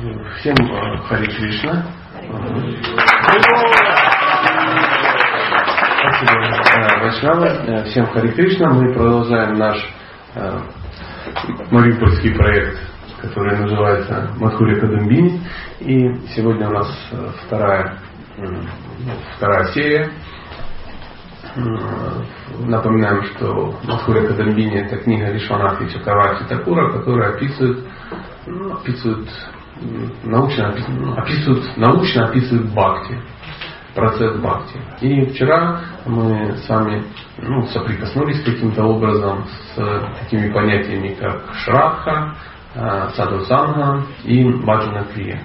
Всем э, Хари Кришна. Спасибо, э, Вайшнава. Э, всем Хари Кришна. Мы продолжаем наш мариупольский проект, который называется Мадхури Кадамбини. И сегодня у нас вторая, вторая серия. Напоминаем, что Мадхури Кадамбини это книга Вишванатхи Чакравати Такура, которая описывает, ну, описывает научно описывают, научно описывают бхакти, процесс бхакти. И вчера мы с вами ну, соприкоснулись каким-то образом с такими понятиями, как шраха, э, садусанга и баджана крия.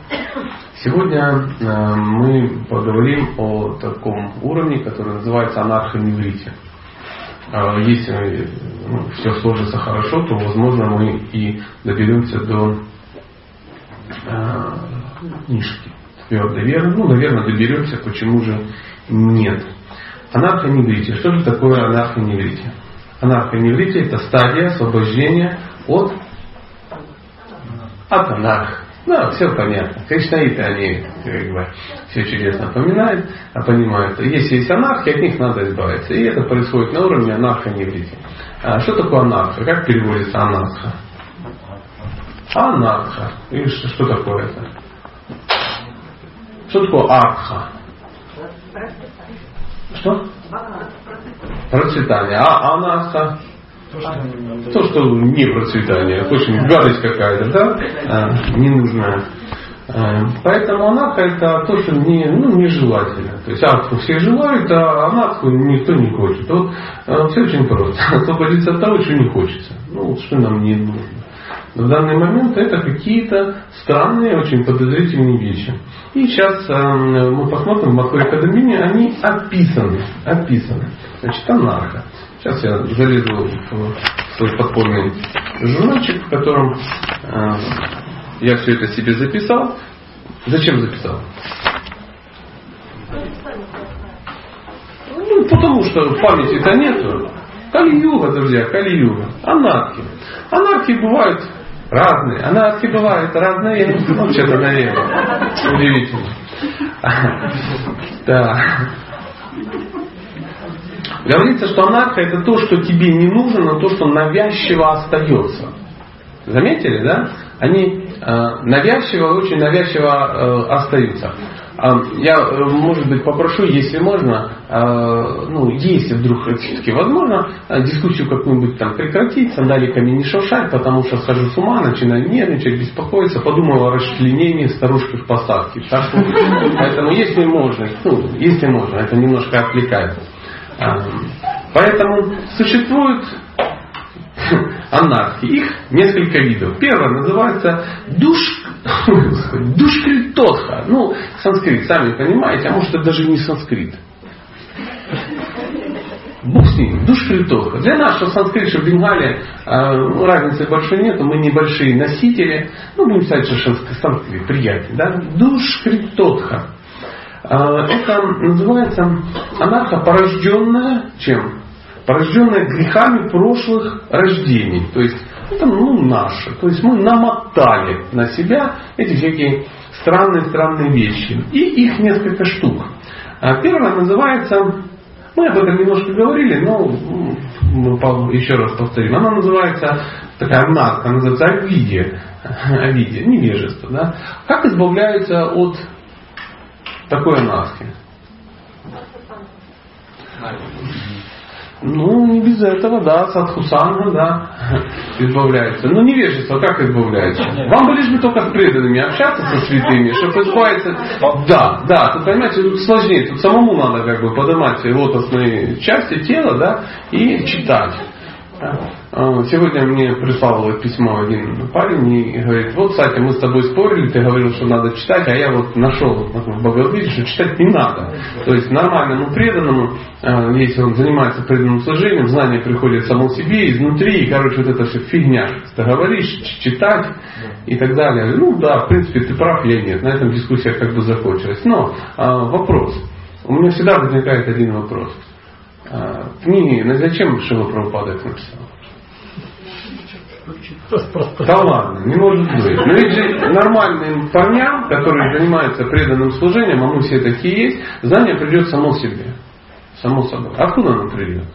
Сегодня э, мы поговорим о таком уровне, который называется анархоневрите. Э, если ну, все сложится хорошо, то, возможно, мы и доберемся до книжки твердой веры. Ну, наверное, доберемся, почему же нет. Анархоневритие. Что же такое анархоневритие? Анархоневритие – это стадия освобождения от, от анарх. Да, все понятно. Кришнаиты, они как бы, все чудесно поминают, а понимают, если есть анархия, от них надо избавиться. И это происходит на уровне анархоневрития. А что такое анарха? Как переводится анарха? Анарха. И что, что такое это? Что такое арха? Что? Процветание. А анарха? То, что не процветание, очень гадость какая-то, да? А, ненужная. Поэтому анарха это то, что не, ну, нежелательно. То есть арху все желают, а анарху никто не хочет. Вот а, все очень просто. Освободиться от того, что не хочется. Ну, что нам не нужно в данный момент это какие-то странные, очень подозрительные вещи. И сейчас э, мы посмотрим в Матхуре Кадамине, они описаны. описаны. Значит, анарха. Сейчас я залезу в свой подпольный журнальчик, в котором э, я все это себе записал. Зачем записал? Ну, потому что памяти-то нету. Кали-юга, друзья, Кали-юга. Анархи. Анархии бывают Разные. Анархи бывают разные. Ну, что-то, наверное. Удивительно. Да. Говорится, что анарха это то, что тебе не нужно, но то, что навязчиво остается. Заметили, да? Они э, навязчиво, очень навязчиво э, остаются. А, я, э, может быть, попрошу, если можно, а, ну, если вдруг все-таки возможно, а, дискуссию какую-нибудь там прекратить, сандаликами не шуршать, потому что схожу с ума, начинаю нервничать, беспокоиться, подумал о расчленении старушки в посадке. Так что, поэтому, если можно, ну, если можно, это немножко отвлекает. Поэтому существует анархии. Их несколько видов. Первое называется душ, душкритотха. Ну, санскрит, сами понимаете, а может это даже не санскрит. Бог с ним, душкритотха. Для нас, что санскрит, что в Бенгале, э, разницы большой нет, мы небольшие носители. Ну, будем сказать, что санскрит приятнее. Да? Душкритотха. Это называется анарха, порожденная чем? порожденное грехами прошлых рождений. То есть это ну, наше. То есть мы намотали на себя эти всякие странные-странные вещи. И их несколько штук. А первое называется, мы об этом немножко говорили, но еще раз повторим. Она называется, такая маска, называется овидие. Овидие, невежество. Да? Как избавляются от такой маски? Ну, не без этого, да, садхусанга, да, избавляется. Ну, невежество как избавляется? Вам бы лишь бы только с преданными общаться, со святыми, чтобы избавиться. Да, да, тут, понимаете, тут сложнее, тут самому надо как бы поднимать лотосные части тела, да, и читать. А, сегодня мне прислал письмо один парень и говорит, вот, кстати, мы с тобой спорили, ты говорил, что надо читать, а я вот нашел в Бхагавадгите, что читать не надо. То есть нормальному преданному, а, если он занимается преданным служением, знание приходит само себе, изнутри, и, короче, вот это все фигня, ты говоришь, читать и так далее. Ну да, в принципе, ты прав, я нет. На этом дискуссия как бы закончилась. Но а, вопрос. У меня всегда возникает один вопрос. Книги, ну зачем Шила Прабхупада их написал? Да ладно, не может быть. Но ведь же нормальным парням, которые занимаются преданным служением, а мы все такие есть, знание придет само себе. Само собой. Откуда оно придет?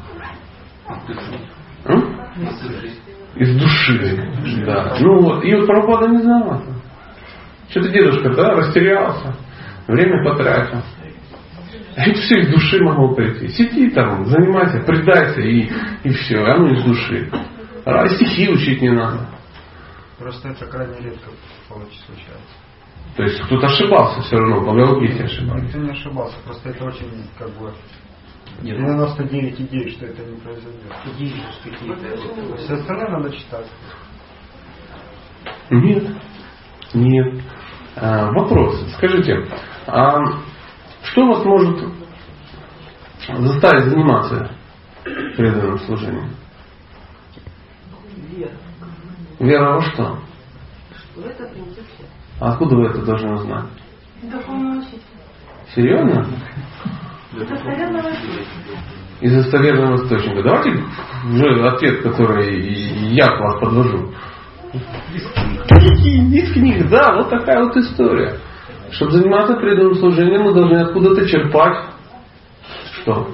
Из души. Да. Ну вот. И вот Прабхупада не знала. Что-то дедушка, да, растерялся, время потратил. Это все из души могло прийти. Сиди там, занимайся, предайся и, и все. А ну из души. А стихи учить не надо. Просто это крайне редко случается. То есть кто-то ошибался все равно, по Галгите ошибались. Никто не ошибался, просто это очень как бы 99 идей, что это не произойдет. Идеи какие-то. Все остальное надо читать. Нет. Нет. А, вопрос. Скажите, а что вас может заставить заниматься преданным служением? Вера. Вера во что? Что это принесет А откуда вы это должны узнать? Серьезно? Из достоверного источника. Давайте уже ответ, который я к вас подвожу. Из книг, да, вот такая вот история. Чтобы заниматься преданным служением, мы должны откуда-то черпать что?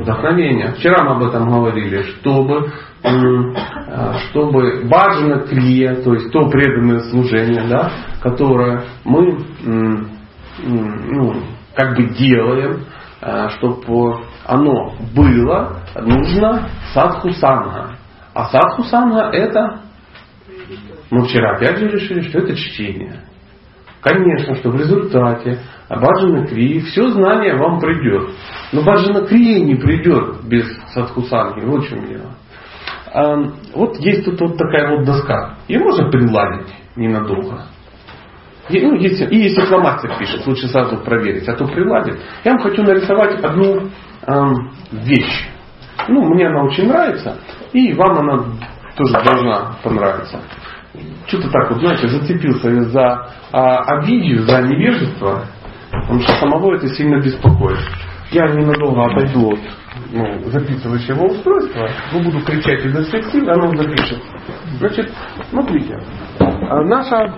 Вдохновение. Вчера мы об этом говорили, чтобы, а, чтобы важно крия, то есть то преданное служение, да, которое мы ну, как бы делаем, а, чтобы оно было, нужно садху санга. А садху санга это, мы вчера опять же решили, что это чтение. Конечно, что в результате Баджана Крии все знание вам придет. Но Баджана Крии не придет без Садхусанги. Вот в чем дело. А, вот есть тут вот такая вот доска. Ее можно приладить ненадолго. И, ну, если, и если фломастер пишет, лучше сразу проверить, а то приладит. Я вам хочу нарисовать одну эм, вещь. Ну, мне она очень нравится, и вам она тоже должна понравиться что-то так вот, знаете, зацепился за а, обидию, за невежество, потому что самого это сильно беспокоит. Я ненадолго отойду от ну, записывающего устройства, но буду кричать изо всех сил, оно запишет. Значит, смотрите, а, наша,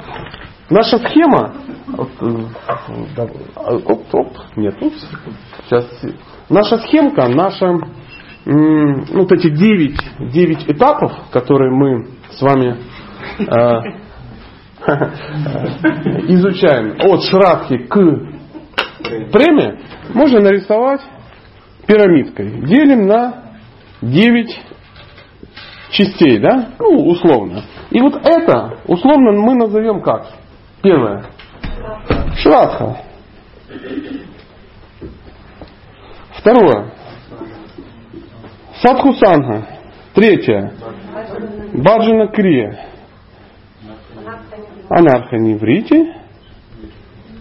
наша схема, вот, э, оп, оп, нет, упс, сейчас, наша схемка, наша, ну, вот эти 9, 9 этапов, которые мы с вами изучаем от шрадхи к преме, можно нарисовать пирамидкой. Делим на 9 частей, да? Ну, условно. И вот это, условно, мы назовем как? Первое. Шрадха. Второе. Садхусанга. Третье. Баджана Крия анархоневрите,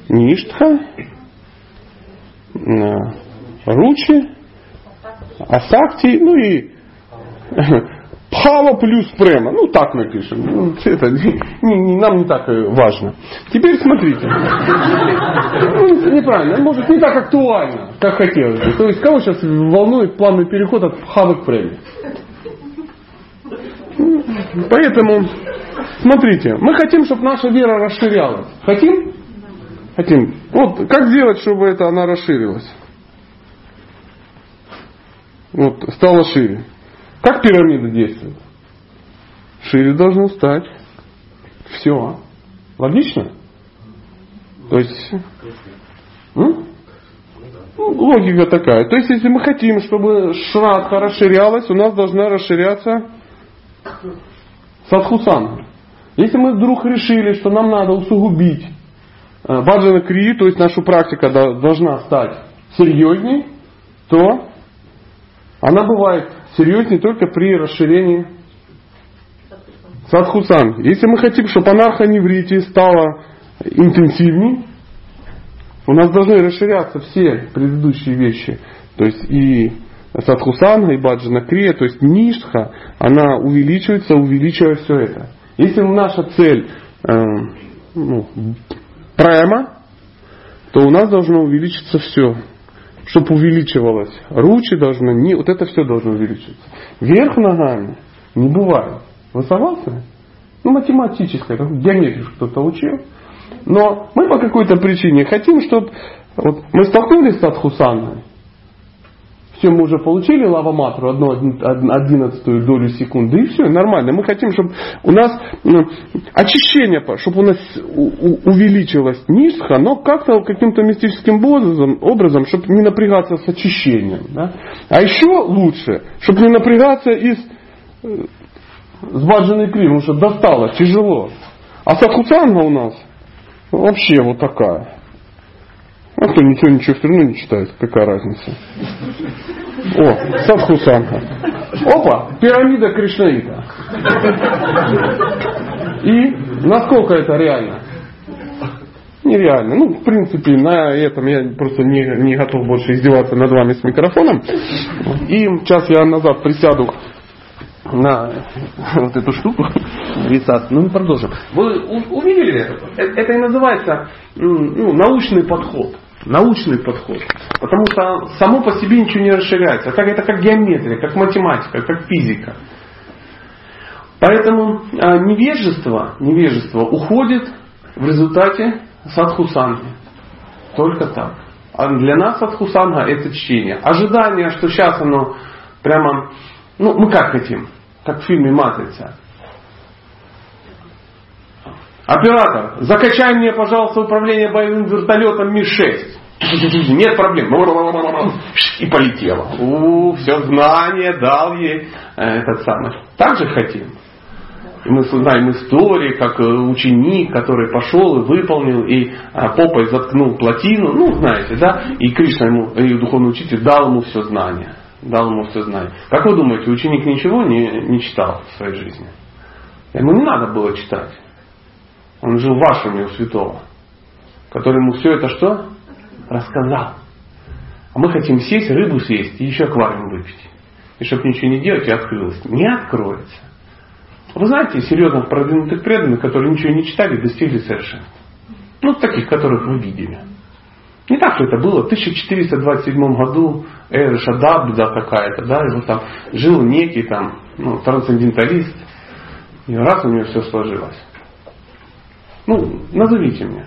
ништха, ручи, асакти, ну и Пхава плюс према. Ну, так мы пишем. Ну, это не, не, нам не так важно. Теперь смотрите. Ну, неправильно. Может, не так актуально, как хотелось бы. То есть, кого сейчас волнует плавный переход от пхавы к преме? Поэтому Смотрите, мы хотим, чтобы наша вера расширялась. Хотим? Хотим. Вот как сделать, чтобы это она расширилась? Вот, стала шире. Как пирамида действует? Шире должно стать. Все. Логично? То есть... М? Ну, логика такая. То есть, если мы хотим, чтобы шрадха расширялась, у нас должна расширяться садхусанга. Если мы вдруг решили, что нам надо усугубить э, баджана крию, то есть нашу практика должна стать серьезней, то она бывает серьезней только при расширении садхусан. Если мы хотим, чтобы анархоневрите стала интенсивней, у нас должны расширяться все предыдущие вещи. То есть и садхусана, и баджана крия, то есть ништха, она увеличивается, увеличивая все это. Если наша цель э, ну, прямо, то у нас должно увеличиться все. Чтобы увеличивалось. Ручи должны, не, вот это все должно увеличиться. Вверх ногами не бывает. Вы согласны? Ну, математическое, геометрию кто-то учил. Но мы по какой-то причине хотим, чтобы вот мы столкнулись с Адхусаной, все, мы уже получили лавоматру, одну одиннадцатую долю секунды, и все, нормально. Мы хотим, чтобы у нас ну, очищение, чтобы у нас увеличилось низко, но как-то каким-то мистическим образом, образом чтобы не напрягаться с очищением. Да? А еще лучше, чтобы не напрягаться и с, э, с баджаной кривой, потому что достало, тяжело. А садхуцанга у нас вообще вот такая. А кто ничего, ничего все равно не читает, какая разница. О, Садхусанха. Опа, пирамида Кришнаита. И насколько это реально? Нереально. Ну, в принципе, на этом я просто не, не готов больше издеваться над вами с микрофоном. И сейчас я назад присяду на вот эту штуку рисацию. Ну, мы продолжим. Вы увидели это? Э, это и называется ну, научный подход научный подход. Потому что само по себе ничего не расширяется. Как, это как геометрия, как математика, как физика. Поэтому а, невежество, невежество уходит в результате садхусанги. Только так. А для нас садхусанга это чтение. Ожидание, что сейчас оно прямо... Ну, мы как хотим? Как в фильме «Матрица». Оператор, закачай мне, пожалуйста, управление боевым вертолетом Ми-6. Нет проблем. И полетело. У, все знание дал ей этот самый. Так же хотим. И мы знаем истории, как ученик, который пошел и выполнил, и попой заткнул плотину, ну, знаете, да, и Кришна ему, и духовный учитель дал ему все знание. Дал ему все знание. Как вы думаете, ученик ничего не, не читал в своей жизни? Ему не надо было читать. Он жил в вашем у святого, который ему все это что? Рассказал. А мы хотим сесть, рыбу съесть и еще аквариум выпить. И чтобы ничего не делать, и открылось. Не откроется. Вы знаете серьезных продвинутых преданных, которые ничего не читали, достигли совершенства. Ну, таких, которых вы видели. Не так, что это было. В 1427 году Эра Шадабда какая-то, да, вот там жил некий там, ну, трансценденталист, и раз у него все сложилось. Ну, назовите мне.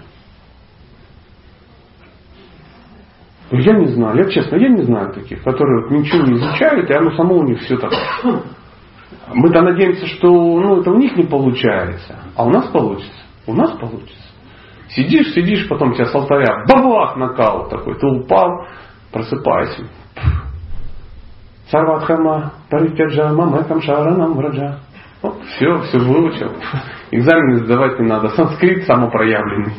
Я не знаю, я честно, я не знаю таких, которые ничего не изучают, и оно само у них все так. Мы-то надеемся, что ну, это у них не получается, а у нас получится. У нас получится. Сидишь, сидишь, потом тебя с алтаря, бабах, нокаут такой, ты упал, просыпайся. Сарватхама, паритяджа, мамекам шаранам враджа. Все, все выучил экзамены сдавать не надо. Санскрит самопроявленный.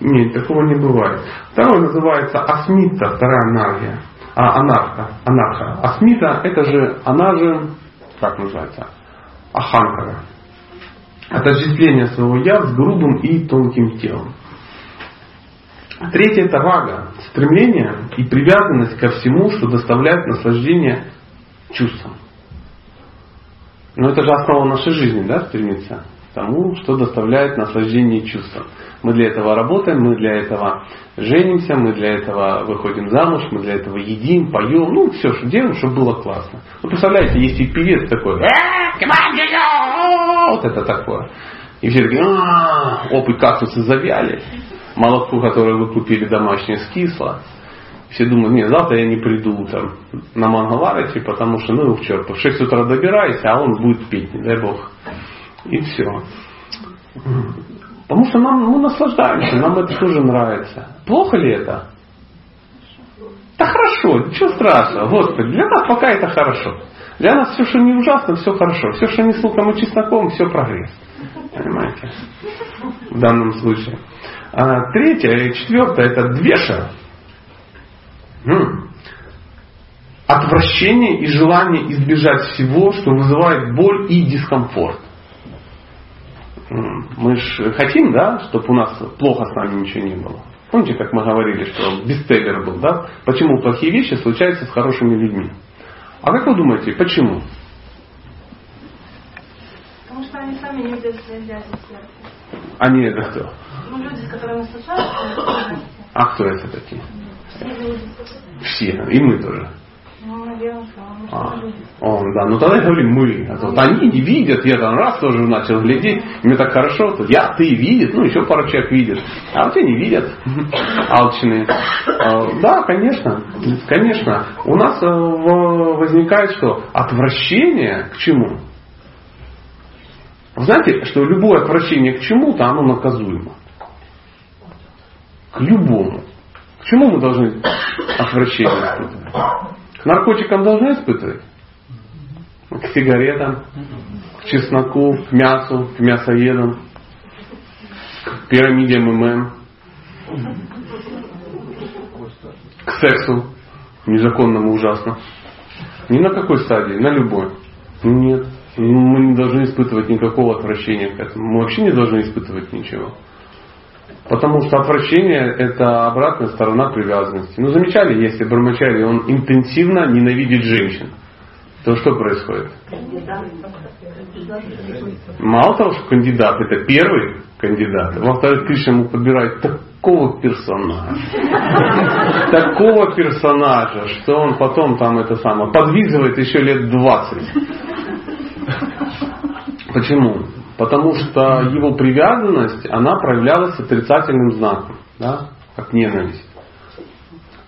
Нет, такого не бывает. Второе называется асмита, вторая анархия. А, анарха, анарха. Асмита это же, она же, как называется, аханкара. Отождествление своего я с грубым и тонким телом. Третье это рага, стремление и привязанность ко всему, что доставляет наслаждение чувствам. Но это же основа нашей жизни, да, стремиться тому, что доставляет наслаждение чувствам. Мы для этого работаем, мы для этого женимся, мы для этого выходим замуж, мы для этого едим, поем, ну все, что делаем, чтобы было классно. Вы представляете, есть и певец такой, вот это такое. И все такие, опы кактусы завяли, молоко, которое вы купили домашнее, скисло. Все думают, нет, завтра я не приду там на Мангаларате, потому что, ну его черт, в 6 утра добирайся, а он будет петь, не дай бог. И все. Потому что нам, мы наслаждаемся, нам это тоже нравится. Плохо ли это? Да хорошо, ничего страшного. Господи, для нас пока это хорошо. Для нас все, что не ужасно, все хорошо. Все, что не с луком и чесноком, все прогресс. Понимаете? В данном случае. А, третье и четвертое это двеша. Отвращение и желание избежать всего, что вызывает боль и дискомфорт мы же хотим, да, чтобы у нас плохо с нами ничего не было. Помните, как мы говорили, что бестселлер был, да? Почему плохие вещи случаются с хорошими людьми? А как вы думаете, почему? Потому что они сами не видят своей обязанности. Они это кто? Ну, люди, с которыми случаются, А кто это такие? Все, и мы тоже. Ну, а, он, да, ну тогда говорим мы. А то вот они не видят, я там раз тоже начал глядеть, мне так хорошо, то я, ты видит, ну еще пару человек видит, а вот те не видят, алчные. А, да, конечно, конечно. У нас э, возникает что? Отвращение к чему? Знаете, что любое отвращение к чему-то, оно наказуемо. К любому. Чему мы должны отвращение испытывать? К наркотикам должны испытывать? К сигаретам, к чесноку, к мясу, к мясоедам, к пирамиде МММ, к сексу незаконному ужасно. Ни на какой стадии, на любой. Нет. Мы не должны испытывать никакого отвращения к этому. Мы вообще не должны испытывать ничего. Потому что отвращение – это обратная сторона привязанности. Ну, замечали, если Брамачари, он интенсивно ненавидит женщин, то что происходит? Мало того, что кандидат – это первый кандидат, во-вторых, Кришна ему подбирает такого персонажа, такого персонажа, что он потом там это самое, подвизывает еще лет 20. Почему? Потому что его привязанность, она проявлялась отрицательным знаком, да, как ненависть.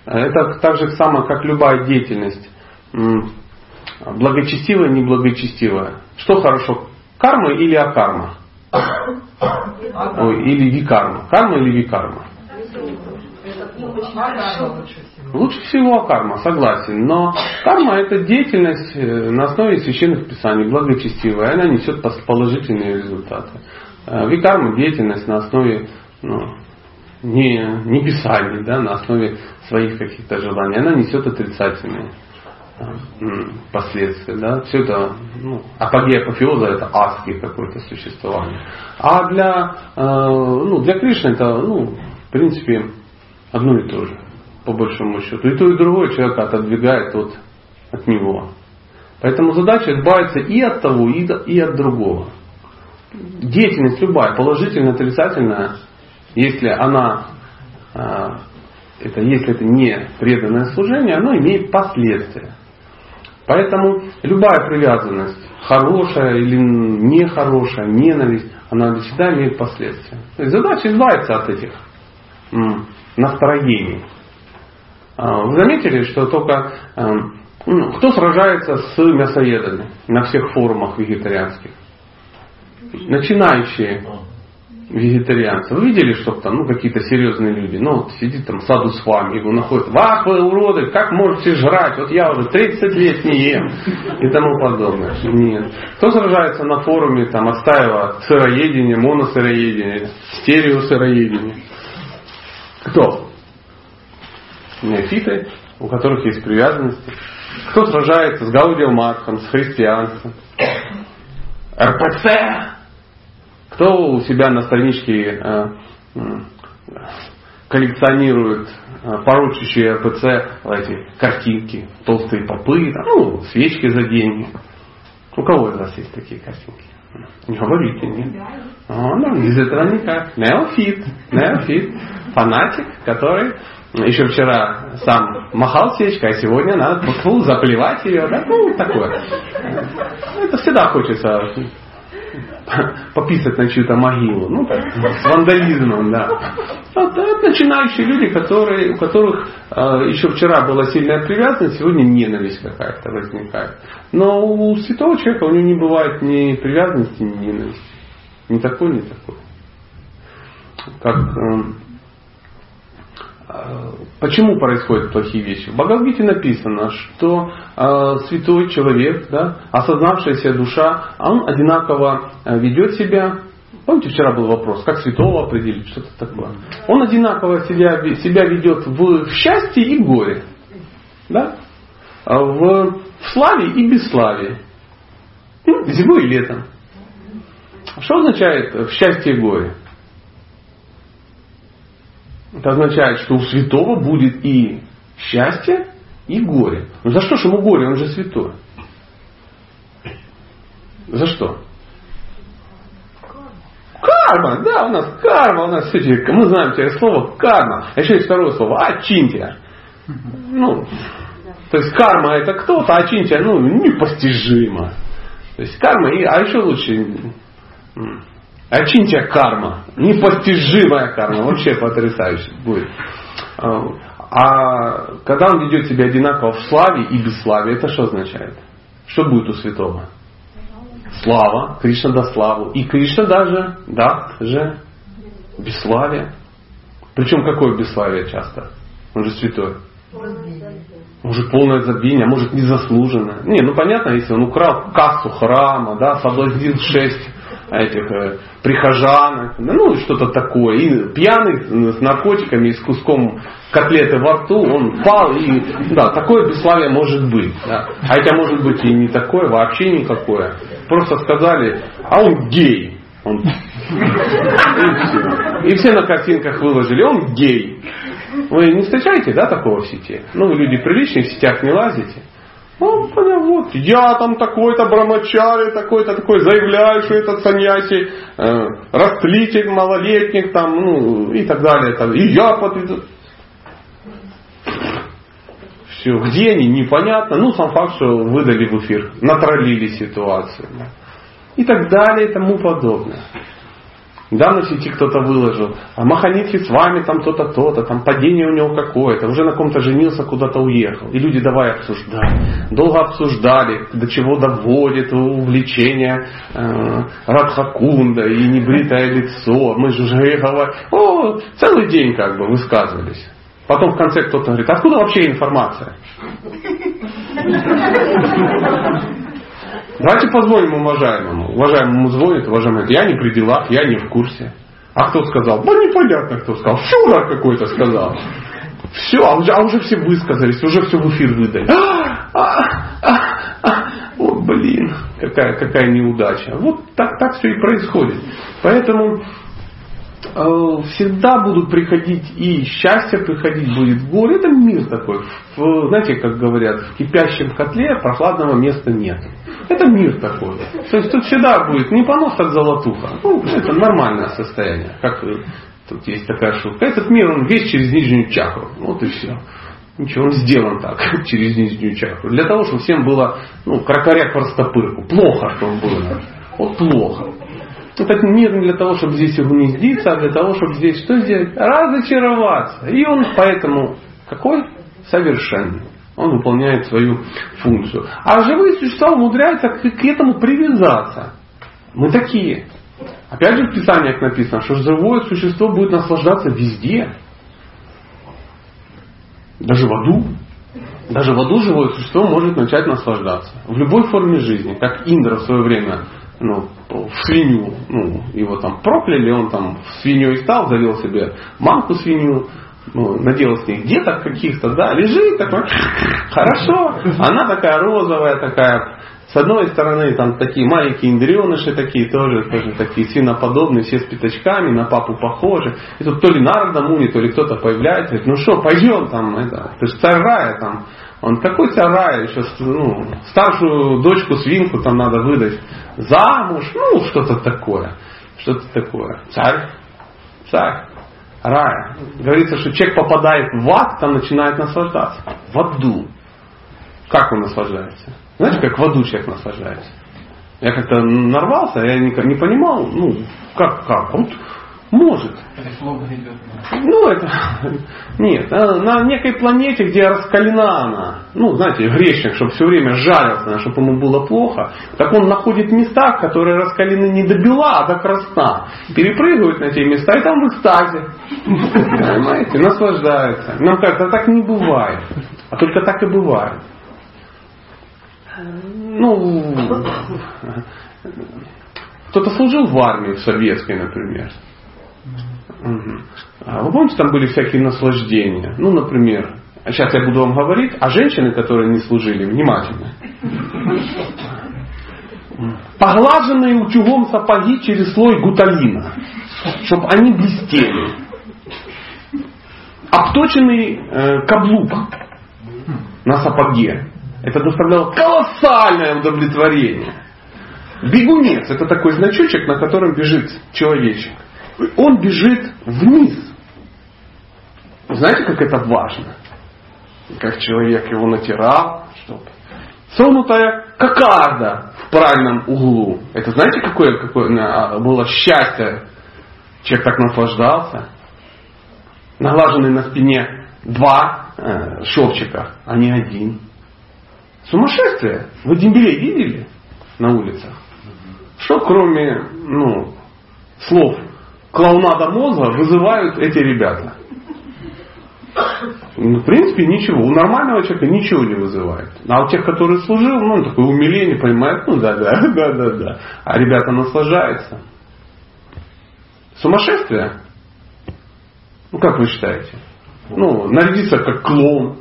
Это так же само, как любая деятельность. Благочестивая, неблагочестивая. Что хорошо, карма или акарма? Ой, или викарма. Карма или викарма? Лучше всего карма, согласен. Но карма это деятельность э, на основе священных писаний, благочестивая. Она несет положительные результаты. Э, викарма деятельность на основе ну, не, не писаний, да, на основе своих каких-то желаний. Она несет отрицательные э, последствия. Да? Все это, ну, апогея апофеоза это адские какое-то существование. А для, ну, для Кришны это, ну, в принципе, одно и то же по большому счету. И то, и другое человека отодвигает от, от него. Поэтому задача избавиться и от того, и, и от другого. Деятельность любая, положительная, отрицательная, если она, а, это, если это не преданное служение, оно имеет последствия. Поэтому любая привязанность, хорошая или нехорошая, ненависть, она всегда имеет последствия. То есть задача избавиться от этих настроений. А, вы заметили, что только эм, ну, кто сражается с мясоедами на всех форумах вегетарианских? Начинающие вегетарианцы. Вы видели, что там ну, какие-то серьезные люди, ну вот сидит там саду с вами, его находят, вах вы уроды, как можете жрать, вот я уже 30 лет не ем и тому подобное. Нет. Кто сражается на форуме, там, отстаивая сыроедение, моносыроедение, стереосыроедение? Кто? Неофиты, у которых есть привязанности. Кто сражается с Гаудиоматхом, с христианством. РПЦ. Кто у себя на страничке э, коллекционирует э, поручащие РПЦ эти картинки, толстые попы, ну, свечки за деньги. У кого из вас есть такие картинки? Не говорите, нет? А, ну, без этого никак. Неофит. Неофит. Фанатик, который еще вчера сам махал свечкой, а сегодня надо фу, заплевать ее, да, ну, такое. Это всегда хочется пописать на чью-то могилу, ну, так, с вандализмом, да. Вот, это начинающие люди, которые, у которых э, еще вчера была сильная привязанность, сегодня ненависть какая-то возникает. Но у святого человека у него не бывает ни привязанности, ни ненависти. Ни такой, ни такой. Как э, Почему происходят плохие вещи? В Бхагавдгите написано, что э, святой человек, да, осознавшаяся душа, он одинаково э, ведет себя. Помните, вчера был вопрос, как святого определить, что-то такое. Он одинаково себя, себя ведет в, в счастье и горе. Да? В, в славе и бесславии. Ну, зимой и летом. Что означает в счастье и горе? Это означает, что у святого будет и счастье, и горе. Ну за что же ему горе? Он же святой. За что? Карма, да, у нас карма, у нас все мы знаем теперь слово карма. А еще есть второе слово, ачинтия. Ну, То есть карма это кто-то, а чинча ну, непостижимо. То есть карма, и, а еще лучше Очинча карма, непостижимая карма, вообще потрясающе будет. А, а когда он ведет себя одинаково в славе и бесславе, это что означает? Что будет у святого? Слава, Кришна даст славу. И Кришна даже даст же бесславие. Причем какое бесславие часто? Он же святой. Может полное забвение, а может незаслуженное. Не, ну понятно, если он украл кассу храма, да, соблазнил шесть этих э, прихожан, ну что-то такое. И пьяный с наркотиками и с куском котлеты во рту, он пал, и да, такое бесславие может быть. Да. А хотя может быть и не такое, вообще никакое. Просто сказали, а он гей. Он... И, все. и все на картинках выложили, он гей. Вы не встречаете, да, такого в сети? Ну, вы люди приличные, в сетях не лазите. Понял, вот, я там такой-то брамачари, такой-то такой, заявляю, что этот саньяси, э, растлитель малолетних, там, ну, и так далее. Там, и я подведу. Все, где они, непонятно. Ну, сам факт, что выдали в эфир, натроллили ситуацию. И так далее и тому подобное. Да, на сети кто-то выложил, а Маханитхи с вами там то-то, то-то, там падение у него какое-то, уже на ком-то женился, куда-то уехал. И люди давай обсуждать. Долго обсуждали, до чего доводит увлечение э, Радхакунда и небритое лицо. Мы же уже говорим, о, целый день как бы высказывались. Потом в конце кто-то говорит, откуда вообще информация? Давайте позвоним уважаемому. Уважаемому звонит, уважаемый, я не при делах, я не в курсе. А кто сказал? Да непонятно, кто сказал. Фюрер какой-то сказал. Все, а уже, а уже все высказались, уже все в эфир выдали. А, а, а, а. О, блин, какая, какая неудача. Вот так, так все и происходит. Поэтому всегда будут приходить и счастье приходить будет в горе. Это мир такой. В, знаете, как говорят, в кипящем котле прохладного места нет. Это мир такой. То есть тут всегда будет не понос, так золотуха. Ну, это нормальное состояние. Как тут есть такая шутка. Этот мир, он весь через нижнюю чакру. Вот и все. Ничего, он сделан так, через нижнюю чакру. Для того, чтобы всем было, ну, крокоря простопырку. Плохо, что он был. Вот плохо. Этот мир не для того, чтобы здесь угнездиться, а для того, чтобы здесь что сделать? Разочароваться. И он поэтому какой? Совершенный. Он выполняет свою функцию. А живые существа умудряются к, этому привязаться. Мы такие. Опять же в Писаниях написано, что живое существо будет наслаждаться везде. Даже в аду. Даже в аду живое существо может начать наслаждаться. В любой форме жизни. Как Индра в свое время ну, в свинью, ну, его там прокляли, он там свиньей стал, завел себе мамку свинью, ну, надел с них деток каких-то, да, лежит такой, хорошо, она такая розовая, такая, с одной стороны, там такие маленькие индриеныши такие, тоже, тоже такие свиноподобные, все с пятачками, на папу похожи. И тут то ли Нарда Муни, то ли кто-то появляется, говорит, ну что, пойдем там, это, ты же царь рая там. Он какой царь рая, еще ну, старшую дочку свинку там надо выдать замуж, ну, что-то такое. Что-то такое. Царь, царь, рай. Говорится, что человек попадает в ад, там начинает наслаждаться. В аду. Как он наслаждается? Знаете, как в аду человек наслаждается? Я как-то нарвался, я не, не понимал, ну, как, как. Вот может. Ну, это... Нет, на некой планете, где раскалена она, ну, знаете, грешник, чтобы все время жарился, чтобы ему было плохо, так он находит места, которые раскалены не до бела, а до красна. Перепрыгивает на те места и там в экстазе. Понимаете, наслаждается. Нам кажется, так не бывает. А только так и бывает. Ну, кто-то служил в армии, в советской, например. А вы помните, там были всякие наслаждения? Ну, например, сейчас я буду вам говорить, а женщины, которые не служили, внимательно. Поглаженные утюгом сапоги через слой гуталина, чтобы они блестели. Обточенный э, каблук на сапоге. Это доставляло колоссальное удовлетворение. Бегунец – это такой значочек, на котором бежит человечек он бежит вниз. Знаете, как это важно? как человек его натирал, чтобы согнутая кокарда в правильном углу. Это знаете, какое, какое а, было счастье? Человек так наслаждался. Наглаженный на спине два э, шовчика, а не один. Сумасшествие. Вы дембелей видели на улицах? Что кроме ну, слов клоунада мозга вызывают эти ребята? Ну, в принципе, ничего. У нормального человека ничего не вызывает. А у тех, которые служил, ну, такое умиление, понимает, ну да, да, да, да, да. А ребята наслаждаются. Сумасшествие? Ну, как вы считаете? Ну, нарядиться как клоун.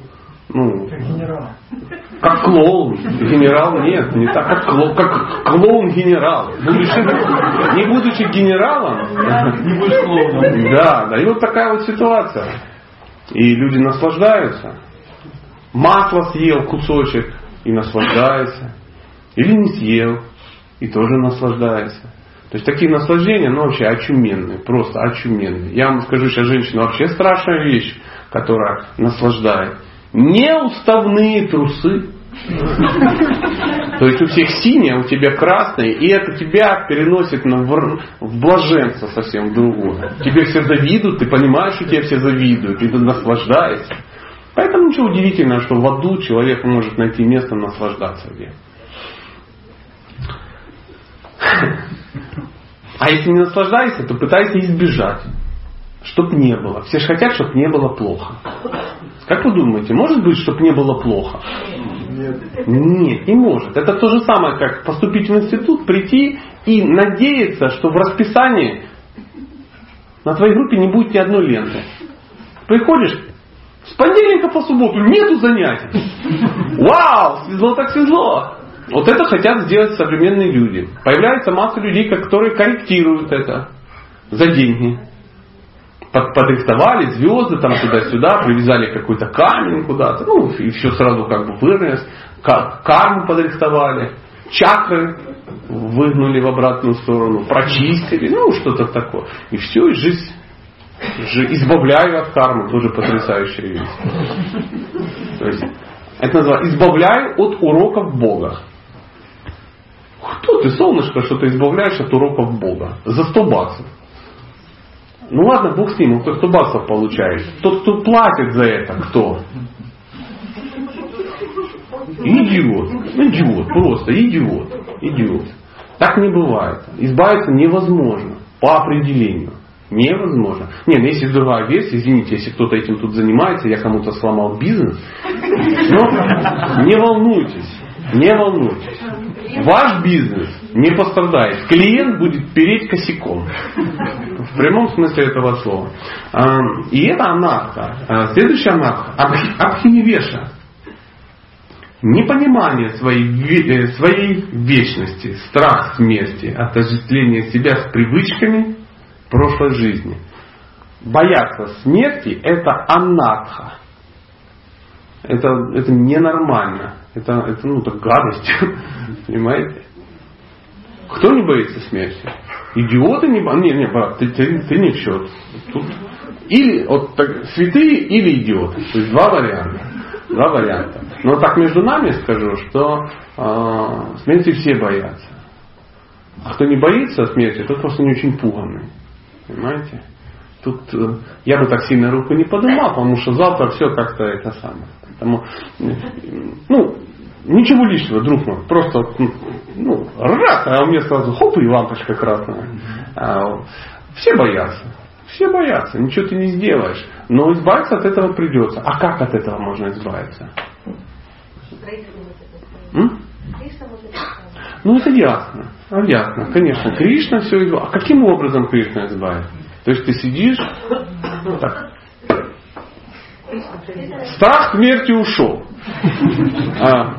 Ну, как генерал. Как клоун. Генерал нет, не так, как клоун, как клоун-генерал. Не будучи генералом, не будешь клоуном. Да, да. И вот такая вот ситуация. И люди наслаждаются. Масло съел кусочек и наслаждается. Или не съел и тоже наслаждается. То есть такие наслаждения, ну вообще очуменные, просто очуменные. Я вам скажу сейчас, женщина, вообще страшная вещь, которая наслаждает. Неуставные трусы. То есть у всех синие, а у тебя красные, и это тебя переносит на в, в блаженство совсем другое. Тебе все завидуют, ты понимаешь, что тебе все завидуют, и ты наслаждаешься. Поэтому ничего удивительного, что в аду человек может найти место наслаждаться где. А если не наслаждаешься, то пытайся избежать. Чтоб не было. Все же хотят, чтобы не было плохо. Как вы думаете, может быть, чтобы не было плохо? Нет. Нет, не может. Это то же самое, как поступить в институт, прийти и надеяться, что в расписании на твоей группе не будет ни одной ленты. Приходишь, с понедельника по субботу нету занятий. Вау, свезло так свезло. Вот это хотят сделать современные люди. Появляется масса людей, которые корректируют это за деньги. Подрихтовали звезды там туда-сюда, привязали какой-то камень куда-то, ну и все сразу как бы вырос. Карму подрихтовали, чакры выгнули в обратную сторону, прочистили, ну что-то такое. И все, и жизнь избавляю от кармы, тоже потрясающая вещь. То есть, это называется избавляю от уроков Бога. Кто ты, солнышко, что ты избавляешь от уроков Бога? За 100 баксов. Ну ладно, Бог с ним, он 100 баксов получает. Тот, кто платит за это, кто? Идиот. Идиот. Просто идиот. Идиот. Так не бывает. Избавиться невозможно. По определению. Невозможно. Нет, ну если другая версия, извините, если кто-то этим тут занимается, я кому-то сломал бизнес, но не волнуйтесь, не волнуйтесь. Ваш бизнес не пострадает. Клиент будет переть косяком. В прямом смысле этого слова. А, и это анарха. Следующая анарха. Абхиневеша. Непонимание своей, э, своей вечности, страх смерти, отождествление себя с привычками прошлой жизни. Бояться смерти – это анарха. Это, это ненормально. Это, это ну, так гадость. Понимаете? Кто не боится смерти? Идиоты не боятся. Не, не, брат, ты, ты, ты не в счет. Тут или вот так, святые или идиоты. То есть два варианта. Два варианта. Но так между нами скажу, что э, смерти все боятся. А кто не боится смерти, тот просто не очень пуганный. Понимаете? Тут э, я бы так сильно руку не поднимал, потому что завтра все как-то это самое. Поэтому, ну, ничего личного, друг мой. Просто, ну, раз, а у меня сразу хоп и лампочка красная. А, все боятся. Все боятся, ничего ты не сделаешь. Но избавиться от этого придется. А как от этого можно избавиться? М? Ну это ясно. А, ясно, конечно. Кришна все избавит. А каким образом Кришна избавит? То есть ты сидишь, так, Страх смерти ушел. А,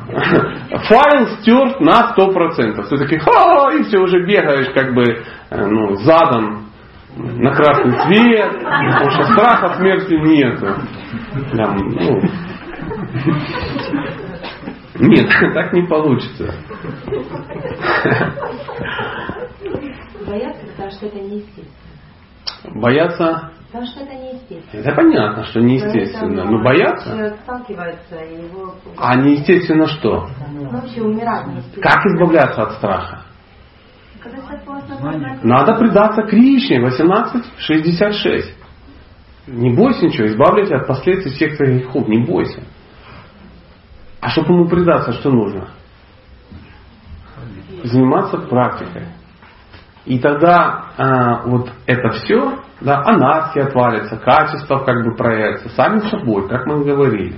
файл стерт на 100%. Ты ха, и все, уже бегаешь как бы э, ну, задом на красный свет, потому что страха смерти нету. Там, ну, нет, так не получится. Бояться, потому что это неестественно. Бояться Потому что это неестественно. Это понятно, что неестественно. Но боятся? Человек сталкивается, и его... А неестественно что? Ну, вообще умирать неестественно. Как избавляться от страха? Надо предаться Кришне 1866. Не бойся ничего, избавляйся от последствий всех твоих грехов, не бойся. А чтобы ему предаться, что нужно? Заниматься практикой. И тогда а, вот это все, да, анаски отвалится, качество как бы проявится, сами собой, как мы говорили.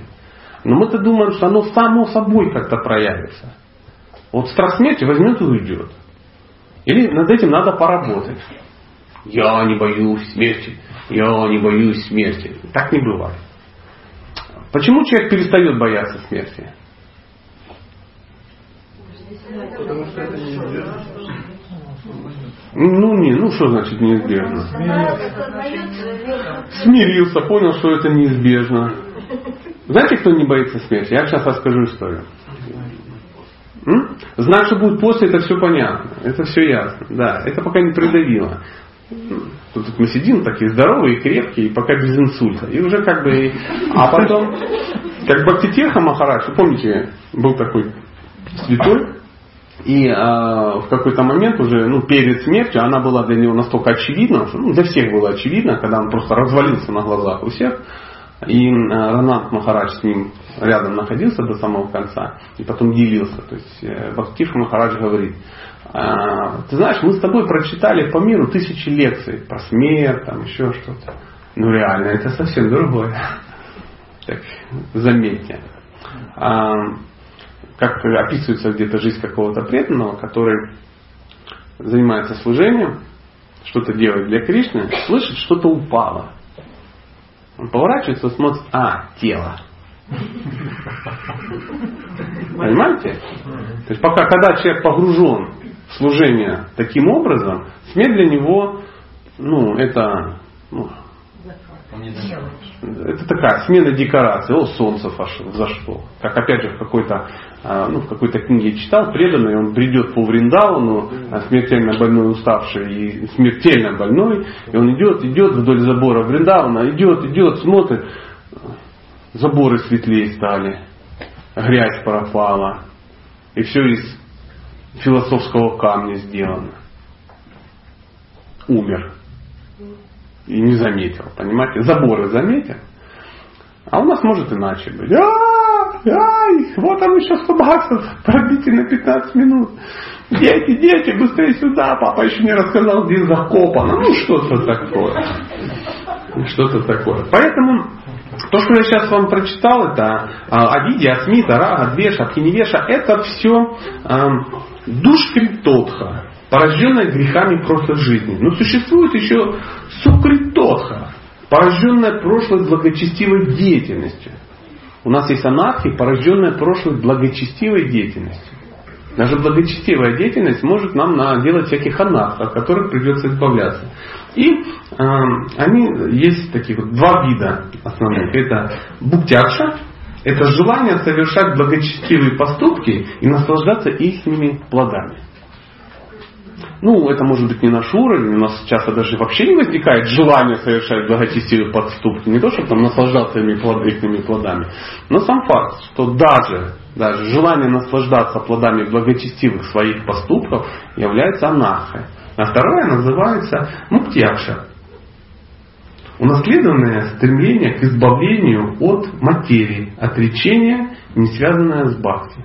Но мы-то думаем, что оно само собой как-то проявится. Вот страх смерти возьмет и уйдет. Или над этим надо поработать. Я не боюсь смерти. Я не боюсь смерти. Так не бывает. Почему человек перестает бояться смерти? Потому что это неизвестно. Ну не, ну что значит неизбежно? Смирился, понял, что это неизбежно. Знаете, кто не боится смерти? Я сейчас расскажу историю. М? Знать, что будет после, это все понятно. Это все ясно. Да, это пока не придавило. Тут мы сидим такие здоровые, крепкие, и пока без инсульта. И уже как бы... А потом, как Бхактитирха Махарадж, помните, был такой святой, и э, в какой-то момент уже, ну, перед смертью, она была для него настолько очевидна, что ну, для всех было очевидно, когда он просто развалился на глазах у всех. И э, Ранат Махарадж с ним рядом находился до самого конца и потом делился. То есть э, Бхактиш Махарадж говорит, «А, ты знаешь, мы с тобой прочитали по миру тысячи лекций про смерть, там еще что-то. Ну реально, это совсем другое. Так, заметьте. Как описывается где-то жизнь какого-то преданного, который занимается служением, что-то делает для Кришны, слышит, что-то упало. Он поворачивается, смотрит, а, тело. Понимаете? То есть пока, когда человек погружен в служение таким образом, смерть для него, ну, это, ну, это такая смена декорации. О, солнце зашло. Как опять же в какой-то, а, ну, в какой-то книге читал, преданный, он придет по Вриндауну, а, смертельно больной, уставший и смертельно больной, и он идет, идет вдоль забора Вриндауна, идет, идет, смотрит, заборы светлее стали, грязь пропала, и все из философского камня сделано. Умер и не заметил, понимаете? Заборы заметил. А у нас может иначе быть. А, ай, вот там еще 100 баксов, пробите на 15 минут. Дети, дети, быстрее сюда, папа еще не рассказал, где закопано. Ну, что-то такое. Что-то такое. Поэтому то, что я сейчас вам прочитал, это Авидия, Асмита, Рага, Двеша, Абхиневеша, это все а, душкритотха, порожденная грехами прошлой жизни. Но существует еще сукритотха, порожденная прошлой благочестивой деятельностью. У нас есть анархи, порожденная прошлой благочестивой деятельностью. Даже благочестивая деятельность может нам наделать всяких анархов, от которых придется избавляться. И э, они есть такие вот два вида основных. Это буктякша, это желание совершать благочестивые поступки и наслаждаться их плодами. Ну, это может быть не наш уровень, у нас часто даже вообще не возникает желание совершать благочестивые поступки, не то, чтобы там наслаждаться ими плод, плодами, но сам факт, что даже, даже желание наслаждаться плодами благочестивых своих поступков является анархой. А второе называется муктякша. Унаследованное стремление к избавлению от материи, отречение, не связанное с бхакти.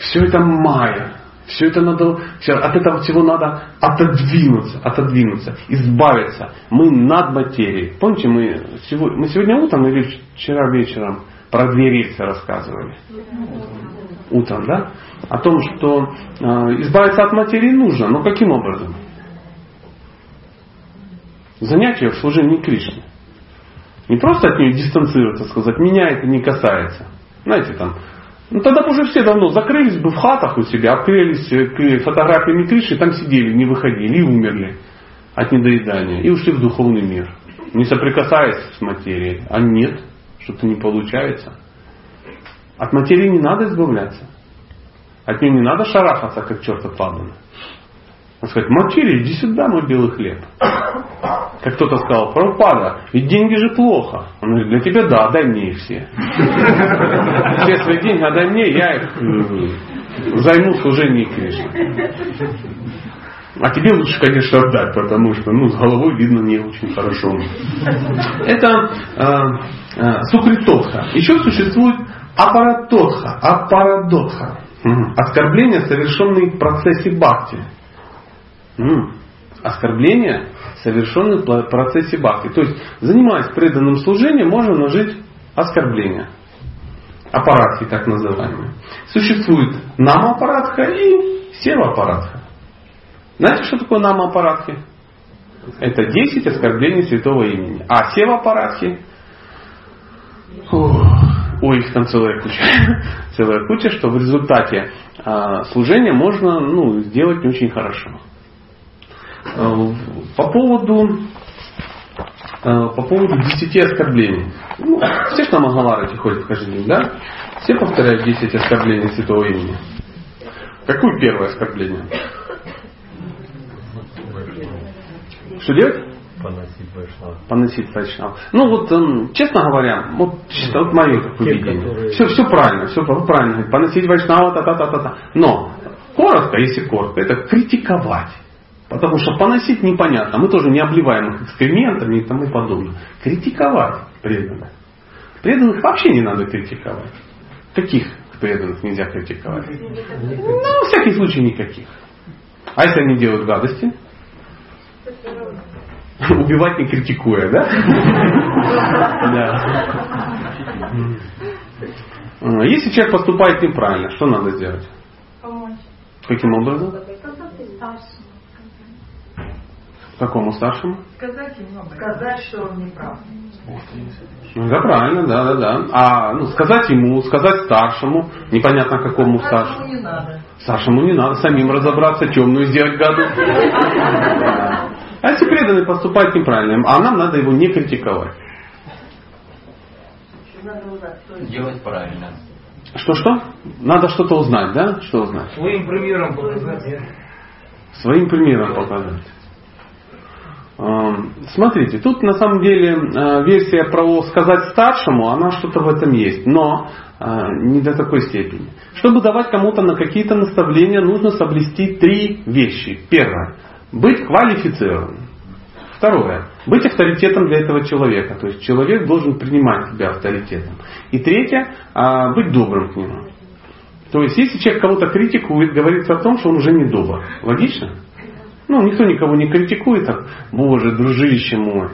Все это майя. Все это надо, все, от этого всего надо отодвинуться, отодвинуться, избавиться. Мы над материей. Помните, мы, сегодня, мы сегодня утром или вчера вечером про две рельсы рассказывали? Утром, да? О том, что э, избавиться от материи нужно, но каким образом? Занятие в служении Кришне. Не просто от нее дистанцироваться, сказать, меня это не касается. Знаете, там, ну тогда бы уже все давно закрылись бы в хатах у себя, открылись к фотографиями Кришны, там сидели, не выходили и умерли от недоедания. И ушли в духовный мир. Не соприкасаясь с материей. А нет, что-то не получается. От материи не надо избавляться. От нее не надо шарахаться, как черт от ладана. Он сказать, Мачири, иди сюда, мой белый хлеб. Как кто-то сказал, Прабхупада, ведь деньги же плохо. Он говорит, для тебя да, отдай мне их все. Все свои деньги отдай мне, я их э, займу служение Кришне. А тебе лучше, конечно, отдать, потому что ну, с головой видно не очень хорошо. Это э, э, сукритотха. Еще существует апаратотха, апарадотха. Оскорбления, совершенные в процессе бхакти. Оскорбления, совершенные в процессе бхакти. То есть, занимаясь преданным служением, можно нажить оскорбления. Аппаратки так называемые. Существует нам-аппаратха и сева-аппаратха. Знаете, что такое нам-аппаратхи? Это 10 оскорблений святого имени. А сева-аппаратхи? Ой, их там целая куча. целая куча, что в результате э, служения можно ну, сделать не очень хорошо. Э, по поводу э, по поводу десяти оскорблений. Ну, все что на Магаларате ходят каждый день, да? Все повторяют 10 оскорблений святого имени. Какое первое оскорбление? Что делать? Поносить вайшнав. Поносить вайшнав. Ну вот, эм, честно говоря, вот, вот мое такое видение. Все, все правильно, все правильно. Поносить вайшнава, та-та-та-та-та. Но, коротко, если коротко, это критиковать. Потому что поносить непонятно. Мы тоже не обливаем их экскрементами и тому подобное. Критиковать преданных. Преданных вообще не надо критиковать. Каких преданных нельзя критиковать? Ну, на всякий случай никаких. А если они делают гадости? Убивать не критикуя, да? Да. Если человек поступает неправильно, что надо сделать? Помочь. Каким образом? Сказать Какому старшему? Сказать ему, сказать, что он не прав. Ну, да, правильно, да, да, да. А ну, сказать ему, сказать старшему, непонятно какому старшему. не надо. Старшему не надо, самим разобраться, темную сделать гаду. А если преданный поступает неправильно, а нам надо его не критиковать. Делать правильно. Что-что? Надо что-то узнать, да? Что узнать? Своим примером показать. Своим примером показать. Эм, смотрите, тут на самом деле э, версия про сказать старшему, она что-то в этом есть, но э, не до такой степени. Чтобы давать кому-то на какие-то наставления, нужно соблюсти три вещи. Первое. Быть квалифицированным. Второе. Быть авторитетом для этого человека. То есть человек должен принимать тебя авторитетом. И третье. А, быть добрым к нему. То есть если человек кого-то критикует, говорится о том, что он уже не добр. Логично? Ну, никто никого не критикует, так, боже, дружище мой,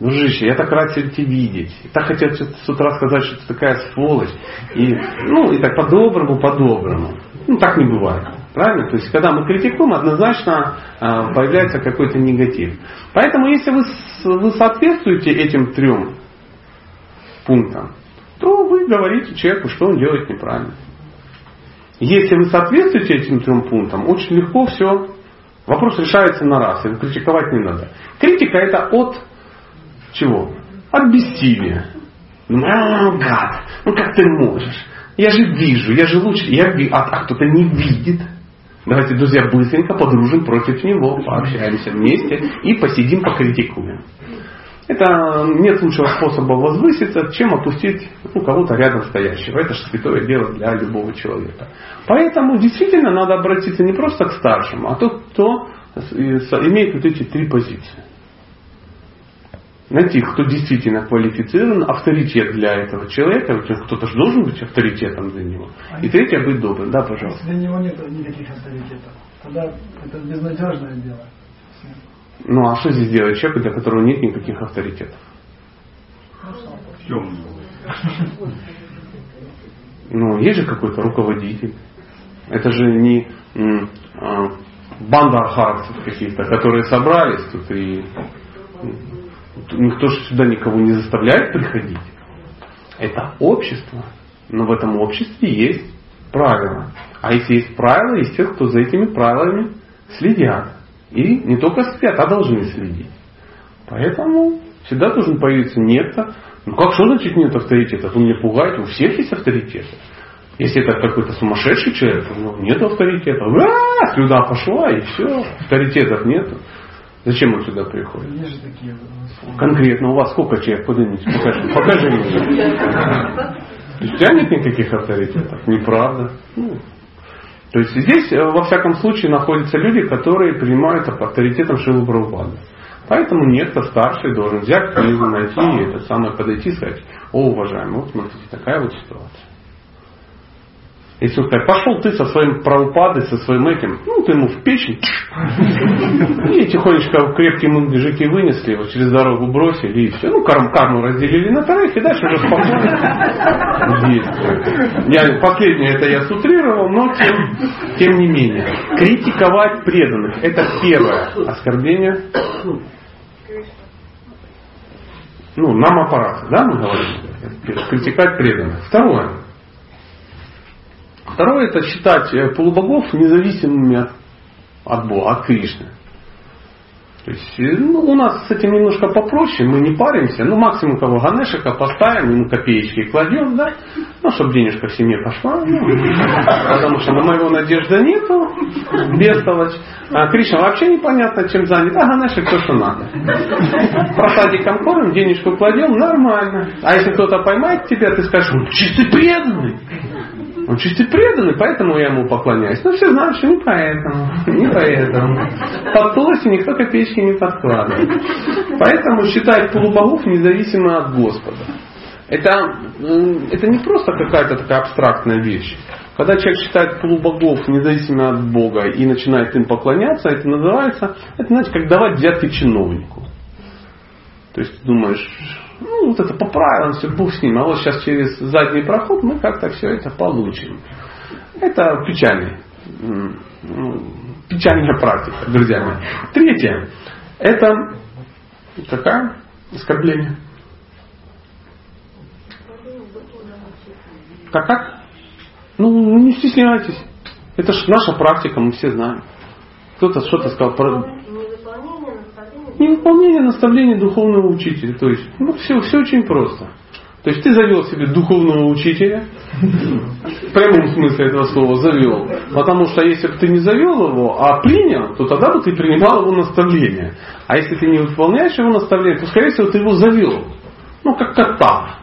дружище, я так рад тебя видеть. И так хотел с утра сказать, что ты такая сволочь. И, ну, и так по-доброму, по-доброму. Ну, так не бывает. Правильно? То есть, когда мы критикуем, однозначно э, появляется какой-то негатив. Поэтому, если вы, вы соответствуете этим трем пунктам, то вы говорите человеку, что он делает неправильно. Если вы соответствуете этим трем пунктам, очень легко все Вопрос решается на раз, его критиковать не надо. Критика это от чего? От бессилия. Ну, гад, ну как ты можешь? Я же вижу, я же лучше, я вижу, а, а кто-то не видит. Давайте, друзья, быстренько подружим против него, пообщаемся вместе и посидим, покритикуем. Это нет лучшего способа возвыситься, чем опустить ну, кого-то рядом стоящего. Это же святое дело для любого человека. Поэтому действительно надо обратиться не просто к старшему, а тот, кто имеет вот эти три позиции. Найти, кто действительно квалифицирован, авторитет для этого человека, кто-то же должен быть авторитетом для него. И третье, быть добрым. Да, пожалуйста. Для него нет никаких авторитетов. Тогда это безнадежное дело. Ну а что здесь делает человек, для которого нет никаких авторитетов? Ну, есть же какой-то руководитель. Это же не а, банда архаровцев каких-то, которые собрались тут и никто же сюда никого не заставляет приходить. Это общество. Но в этом обществе есть правила. А если есть правила, есть те, кто за этими правилами следят. И не только спят, а должны следить. Поэтому всегда должен появиться некто. Ну как что значит нет авторитета? Вы меня пугаете, у всех есть авторитеты. Если это какой-то сумасшедший человек, ну, нет авторитета. А, сюда пошла и все. Авторитетов нету. Зачем он сюда приходит? Такие. Конкретно у вас сколько человек? Поднимите, покажи, покажи мне. То есть у тебя нет никаких авторитетов? Неправда. Ну, то есть здесь, э, во всяком случае, находятся люди, которые принимают авторитетом Шилу Прабхупады. Поэтому некто старший должен взять книгу, найти и это самое подойти и сказать, о, уважаемый, вот смотрите, такая вот ситуация. Он скажет, пошел ты со своим правопадой, со своим этим, ну ты ему в печень. И тихонечко крепкие мужики вынесли, его через дорогу бросили и все. Ну, карм, карму разделили на троих и дальше уже спокойно. Я, последнее это я сутрировал, но тем, тем не менее. Критиковать преданных. Это первое оскорбление. Ну, нам аппарат, да, мы говорим? Критиковать преданных. Второе. Второе это считать э, полубогов независимыми от, от Бога, от Кришны. То есть, э, ну, у нас с этим немножко попроще, мы не паримся, ну, максимум кого Ганешика поставим, ему копеечки кладем, да, ну, чтобы денежка в семье пошла, ну, потому что на моего надежды нету, бестолочь. А Кришна вообще непонятно, чем занят, а Ганешик то, что надо. Просадиком кормим, денежку кладем, нормально. А если кто-то поймает тебя, ты скажешь, чистый преданный. Он чуть преданный, поэтому я ему поклоняюсь. Но все знают, что не поэтому. Не поэтому. Под полости никто копеечки не подкладывает. Поэтому считать полубогов независимо от Господа. Это, это не просто какая-то такая абстрактная вещь. Когда человек считает полубогов независимо от Бога и начинает им поклоняться, это называется, это знаете, как давать взятки чиновнику. То есть думаешь, ну, вот это по правилам, все, Бог с ним. А вот сейчас через задний проход мы как-то все это получим. Это печальный, ну, печальная практика, друзья мои. Третье. Это какая? Оскорбление. Как как? Ну, не стесняйтесь. Это же наша практика, мы все знаем. Кто-то что-то сказал про невыполнение наставлений духовного учителя. То есть, ну, все, все очень просто. То есть ты завел себе духовного учителя, в прямом смысле этого слова завел. Потому что если бы ты не завел его, а принял, то тогда бы ты принимал его наставление. А если ты не выполняешь его наставление, то скорее всего ты его завел. Ну, как кота.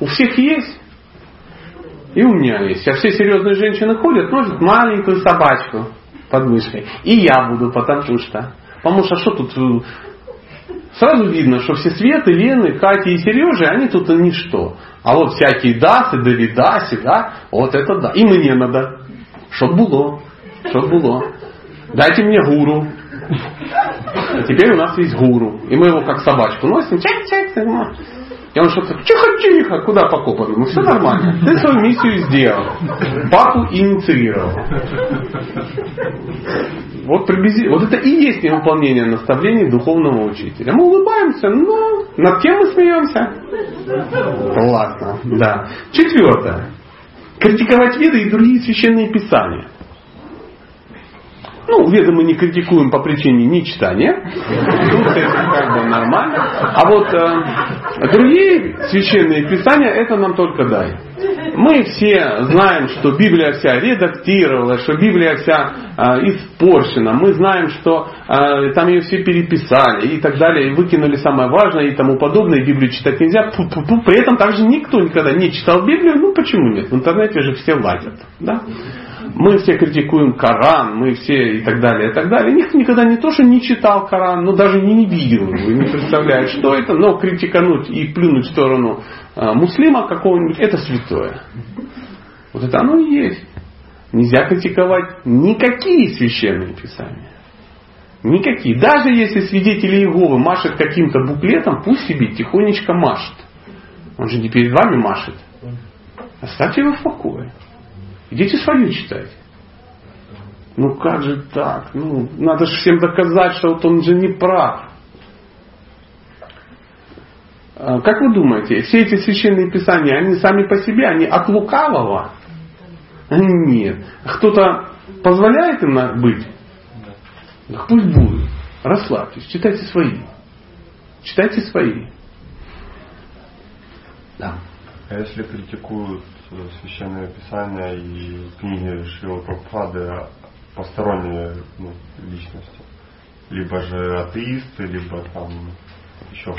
У всех есть. И у меня есть. А все серьезные женщины ходят, носят маленькую собачку под мышкой. И я буду, потому что. Потому что что тут э, сразу видно, что все Светы, Лены, Кати и Сережи, они тут ничто. А вот всякие Дасы, Давидаси, да, вот это да. И мне надо. Чтоб было. Чтоб было. Дайте мне гуру. А теперь у нас есть гуру. И мы его как собачку носим. Чак-чак. И он что-то, тихо-тихо, куда покопано? Ну все нормально. Ты свою миссию сделал. Папу инициировал. Вот, приблизи... вот это и есть невыполнение наставлений духовного учителя. Мы улыбаемся, но над кем мы смеемся? Ладно, да. Четвертое. Критиковать веды и другие священные писания. Ну, веды мы не критикуем по причине нечитания. Тут это как бы нормально. А вот э, другие священные писания, это нам только дай. Мы все знаем, что Библия вся редактировалась, что Библия вся э, испорчена. Мы знаем, что э, там ее все переписали и так далее, и выкинули самое важное и тому подобное, Библию читать нельзя. Пу-пу-пу. При этом также никто никогда не читал Библию. Ну почему нет? В интернете же все лазят. Да? Мы все критикуем Коран, мы все и так далее, и так далее. Никто никогда не то, что не читал Коран, но даже не, видел его, не представляет, что это, но критикануть и плюнуть в сторону э, муслима какого-нибудь, это святое. Вот это оно и есть. Нельзя критиковать никакие священные писания. Никакие. Даже если свидетели Иеговы машет каким-то буклетом, пусть себе тихонечко машет. Он же не перед вами машет. Оставьте его в покое. Идите свою читайте. Ну как же так? Ну, надо же всем доказать, что вот он же не прав. А, как вы думаете, все эти священные писания, они сами по себе, они от лукавого? Нет. Кто-то позволяет им быть? Да пусть будут. Расслабьтесь, читайте свои. Читайте свои. Да. А если критикуют священное писание и книги Шрила Прабхупады посторонние ну, личности? Либо же атеисты, либо там еще.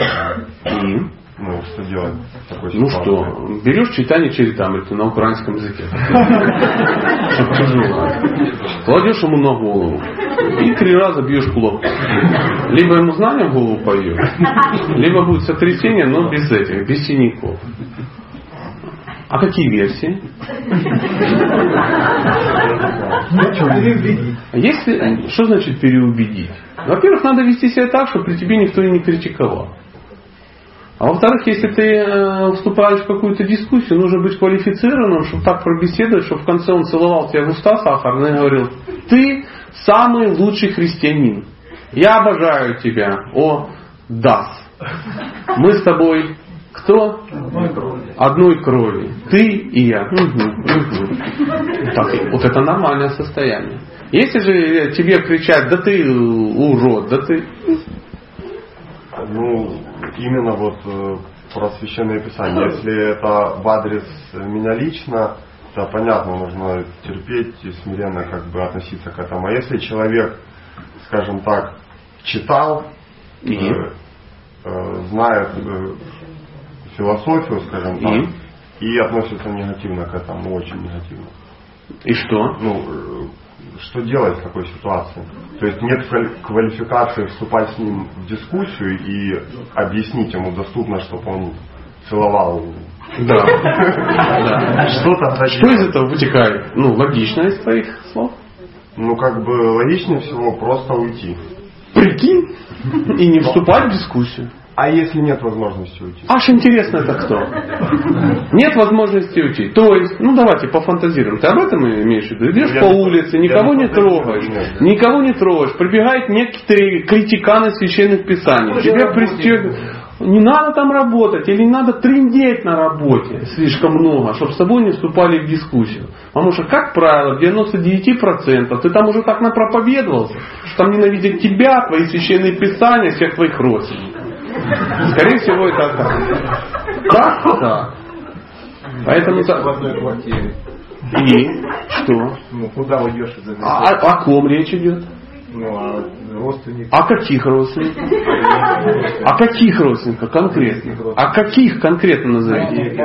Ну, что делать в такой Ну что, берешь читание Чаритамриты на украинском языке. Чтобы тяжело. Кладешь ему на голову. И три раза бьешь кулак. Либо ему знание в голову пойдет, либо будет сотрясение, но без этих, без синяков. А какие версии? Если, что значит переубедить? Во-первых, надо вести себя так, чтобы при тебе никто и не критиковал. А во-вторых, если ты э, вступаешь в какую-то дискуссию, нужно быть квалифицированным, чтобы так пробеседовать, чтобы в конце он целовал тебя в уста сахарно и говорил, ты самый лучший христианин. Я обожаю тебя, о Дас. Мы с тобой кто? Одной крови. Одной крови. Ты и я. Угу, угу. Так, вот это нормальное состояние. Если же тебе кричать, да ты урод, да ты... Ну, именно вот э, про священное писание. Если это в адрес меня лично, то понятно, нужно терпеть и смиренно как бы относиться к этому. А если человек, скажем так, читал, И? э, э, знает э, философию, скажем так, И? и относится негативно к этому, очень негативно. И что? Ну, э, что делать в такой ситуации? То есть нет квали- квалификации вступать с ним в дискуссию и объяснить ему доступно, чтобы он целовал. Да. Да. Что тогда Что из этого вытекает? Ну, логично из твоих слов. Ну, как бы логичнее всего просто уйти. Прикинь. И не вступать в дискуссию. А если нет возможности уйти? Аж интересно это кто? Нет возможности уйти. То есть, ну давайте пофантазируем. Ты об этом имеешь в виду? Идешь Я по не- улице, никого не трогаешь. нет, да. Никого не трогаешь. Прибегают некоторые критиканы священных писаний. Тебя пристегивают. Не надо там работать или не надо трындеть на работе слишком много, чтобы с тобой не вступали в дискуссию. Потому что, как правило, в 99% ты там уже так напроповедовался, что там ненавидят тебя, твои священные писания, всех твоих родственников. Скорее всего, это так. Так, так. Поэтому так. в одной квартире. И что? Ну, куда уйдешь из этой А, о- о ком речь идет? Ну, а родственник. О каких родственниках? О каких родственниках конкретно? О каких конкретно назовите?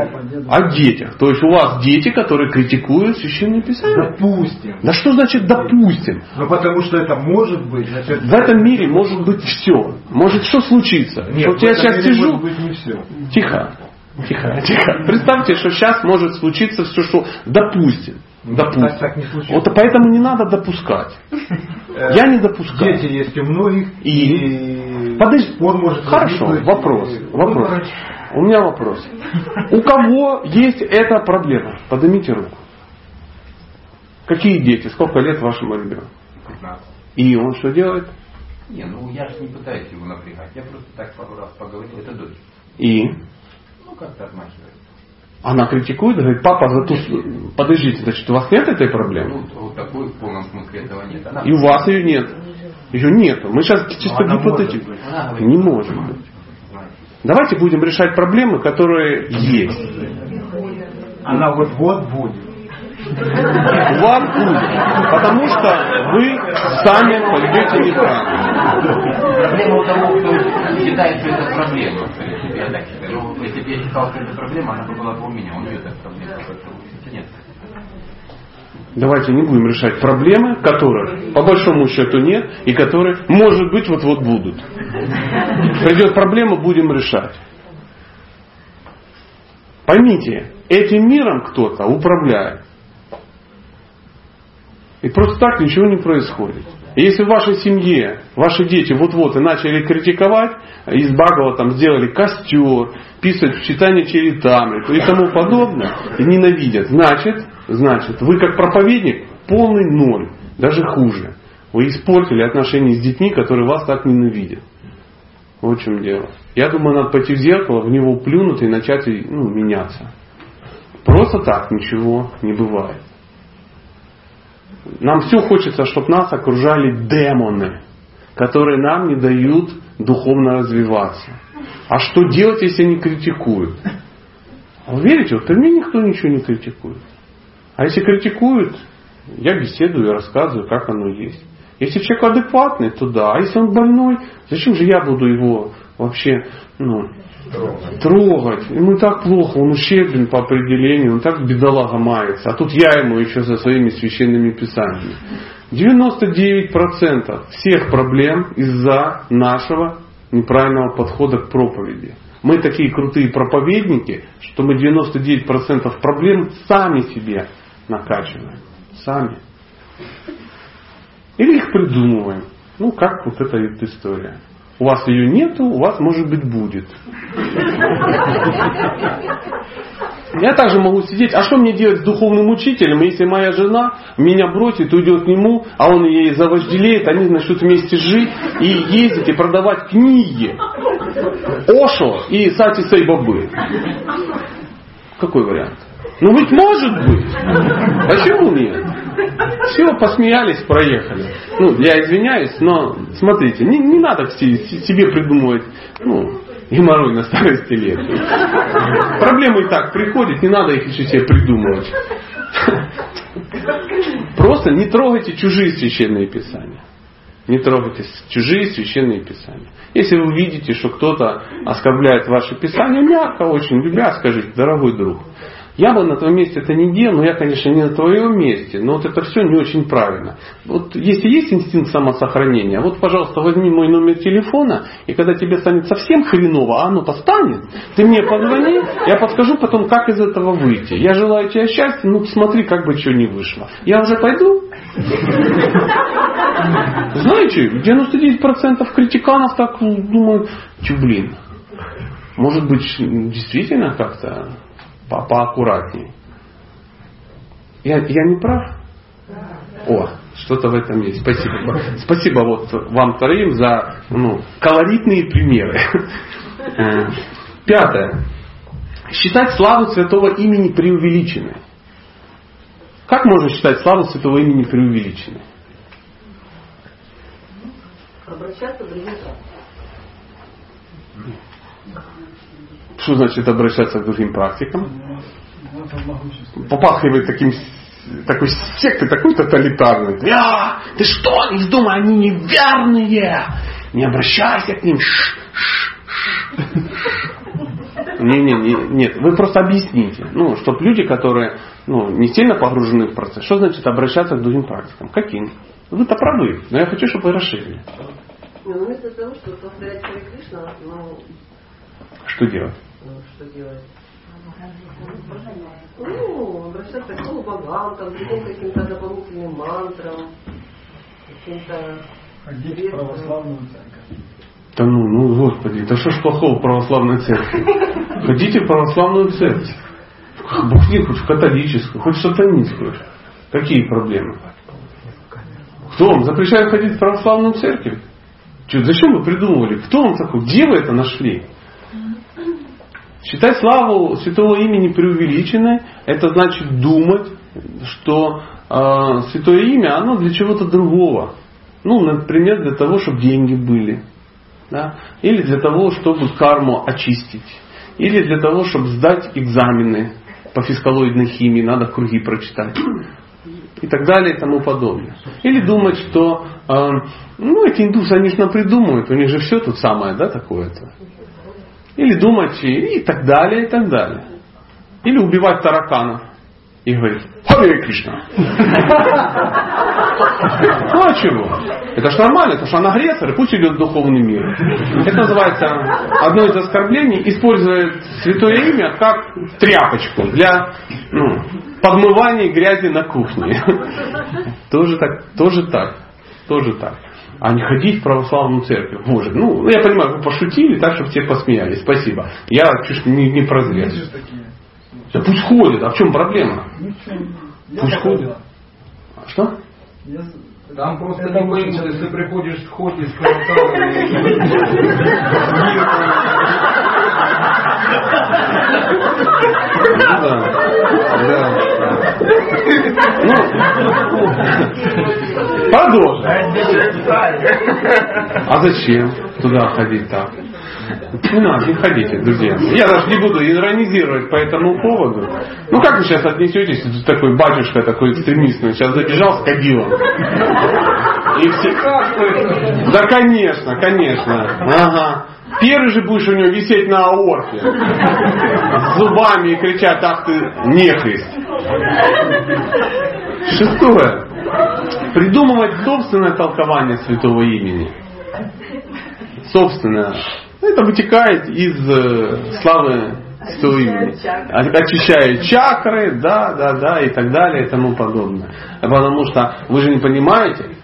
О детях. То есть у вас дети, которые критикуют священное писание? Допустим. Да что значит допустим? Ну, потому что это может быть, значит... В этом мире может быть все. Может что случится? Нет, вот я сейчас сижу. Тихо. Тихо, тихо. Представьте, что сейчас может случиться все, что допустим. Допустим. Так, так не. Вот поэтому не надо допускать. Я не допускаю. Дети есть у многих. И? и Подожди. спор может Хорошо, возникнуть, вопрос. и Вопрос. У меня вопрос. У кого есть эта проблема? Поднимите руку. Какие дети? Сколько лет вашему ребенку? 15. И он что делает? Не, ну я же не пытаюсь его напрягать. Я просто так пару раз поговорил. Это дочь. И Ну, как-то отмахивается. Она критикует, говорит, папа, за ту... подождите, значит, у вас нет этой проблемы? Ну, вот такой в полном смысле этого нет. Она И у вас ее нет. Ее нет. Мы сейчас чисто она гипотетически. Не может быть. Давайте будем решать проблемы, которые есть. Она вот-вот будет. У вас будет. Потому что вы сами пойдете неправильно. Проблема у того, кто считает, что это проблема. Бы я считал, что это проблема, она бы была бы у меня. У нее это проблема. Нет. Давайте не будем решать проблемы, которых по большому счету нет, и которые, может быть, вот-вот будут. Придет проблема, будем решать. Поймите, этим миром кто-то управляет. И просто так ничего не происходит. Если в вашей семье ваши дети вот-вот и начали критиковать, из Багова там сделали костер, писать в читание черетами и тому подобное, и ненавидят, значит, значит, вы как проповедник полный ноль, даже хуже. Вы испортили отношения с детьми, которые вас так ненавидят. В чем дело. Я думаю, надо пойти в зеркало, в него плюнуть и начать ну, меняться. Просто так ничего не бывает. Нам все хочется, чтобы нас окружали демоны, которые нам не дают духовно развиваться. А что делать, если они критикуют? А вы верите, вот мне никто ничего не критикует. А если критикуют, я беседую, я рассказываю, как оно есть. Если человек адекватный, то да. А если он больной, зачем же я буду его вообще ну, трогать. трогать? Ему так плохо, он ущербен по определению, он так бедолага мается. А тут я ему еще за своими священными писаниями. 99% всех проблем из-за нашего неправильного подхода к проповеди. Мы такие крутые проповедники, что мы 99% проблем сами себе накачиваем. Сами. Или их придумываем. Ну, как вот эта вот история. У вас ее нету, у вас может быть будет. Я также могу сидеть, а что мне делать с духовным учителем, если моя жена меня бросит, уйдет к нему, а он ей завожделеет, они начнут вместе жить и ездить и продавать книги. Ошо и Сати Сейбабы. Какой вариант? Ну ведь может быть. Почему нет? Все, посмеялись, проехали. Ну, я извиняюсь, но смотрите, не, не надо себе придумывать ну, геморрой на старости лет. Проблемы и так приходят, не надо их еще себе придумывать. Просто не трогайте чужие священные писания. Не трогайте чужие священные писания. Если вы видите, что кто-то оскорбляет ваше писание, мягко, очень любя, скажите, дорогой друг, я бы на твоем месте это не делал, но я, конечно, не на твоем месте, но вот это все не очень правильно. Вот если есть инстинкт самосохранения, вот, пожалуйста, возьми мой номер телефона, и когда тебе станет совсем хреново, а оно-то станет, ты мне позвони, я подскажу потом, как из этого выйти. Я желаю тебе счастья, ну смотри, как бы что не вышло. Я уже пойду? Знаете, 99% критиканов так думают, блин, может быть, действительно как-то по поаккуратнее. Я, я не прав? О, что-то в этом есть. Спасибо. Спасибо вот вам троим за ну, колоритные примеры. Э, пятое. Считать славу святого имени преувеличенной. Как можно считать славу святого имени преувеличенной? Обращаться в что значит обращаться к другим практикам? Попахивает таким такой секты, такой тоталитарный. А, ты что, не вздумай, они неверные. Не обращайся к ним. Не, не, не, нет, вы просто объясните. Ну, чтобы люди, которые ну, не сильно погружены в процесс, что значит обращаться к другим практикам? Каким? Вы-то правы, но я хочу, чтобы вы расширили. Ну, вместо того, чтобы повторять Харе Кришна, ну... Что делать? Ну, что делать? Ну, обращаться к богам, там, другим каким-то дополнительным мантрам, каким-то... Ходить в православную церковь. Да ну, ну, Господи, да что ж плохого в православной церкви? Ходите в православную церковь. Бухни хоть в католическую, хоть в сатанинскую. Какие проблемы? Кто вам запрещает ходить в православную церковь? Что, зачем вы придумывали? Кто вам такой? Где вы это нашли? Считать славу святого имени преувеличенной, это значит думать, что э, святое имя, оно для чего-то другого. Ну, например, для того, чтобы деньги были. Да? Или для того, чтобы карму очистить. Или для того, чтобы сдать экзамены по фискалоидной химии, надо круги прочитать. И так далее и тому подобное. Или думать, что э, ну, эти индусы, они же нам придумают, у них же все тут самое, да, такое-то. Или думать и, так далее, и так далее. Или убивать тараканов и говорить, Харе Кришна. Ну а чего? Это ж нормально, потому что он агрессор, пусть идет в духовный мир. Это называется одно из оскорблений, использует святое имя как тряпочку для ну, подмывания грязи на кухне. Тоже так, тоже так, тоже так а не ходить в православную церковь. Боже, ну, я понимаю, вы пошутили так, чтобы все посмеялись. Спасибо. Я чуть не, не прозрел. Да пусть ходят, а в чем проблема? Пусть ходят. А что? Там просто не боимся, если ты приходишь в ход из Да. Да. Ну, продолжим. А зачем туда ходить так? Не надо, не ходите, друзья. Я даже не буду иронизировать по этому поводу. Ну как вы сейчас отнесетесь, тут такой батюшка, такой экстремист, он сейчас забежал с кадилом. И все... Да, конечно, конечно. Ага. Первый же будешь у него висеть на аорте. С зубами и кричать, ах ты нехрист. Шестое. Придумывать собственное толкование святого имени. Собственное. Это вытекает из э, славы святого имени. Очищает чакры, да, да, да, и так далее, и тому подобное. Потому что вы же не понимаете,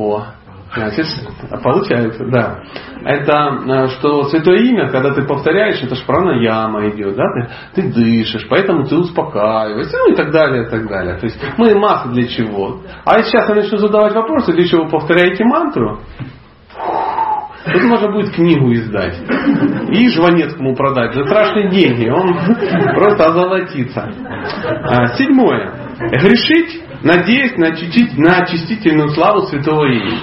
О, значит, получается, да. Это э, что святое имя, когда ты повторяешь, это ж пранаяма идет, да, ты, ты дышишь, поэтому ты успокаиваешься, ну и так далее, и так далее. То есть мы масса для чего. А сейчас я начну задавать вопросы, для чего вы повторяете мантру, Тут можно будет книгу издать. И Жванецкому продать за страшные деньги. Он просто озолотится. А, седьмое. Грешить надеясь на, очистить, на очистительную славу святого имени.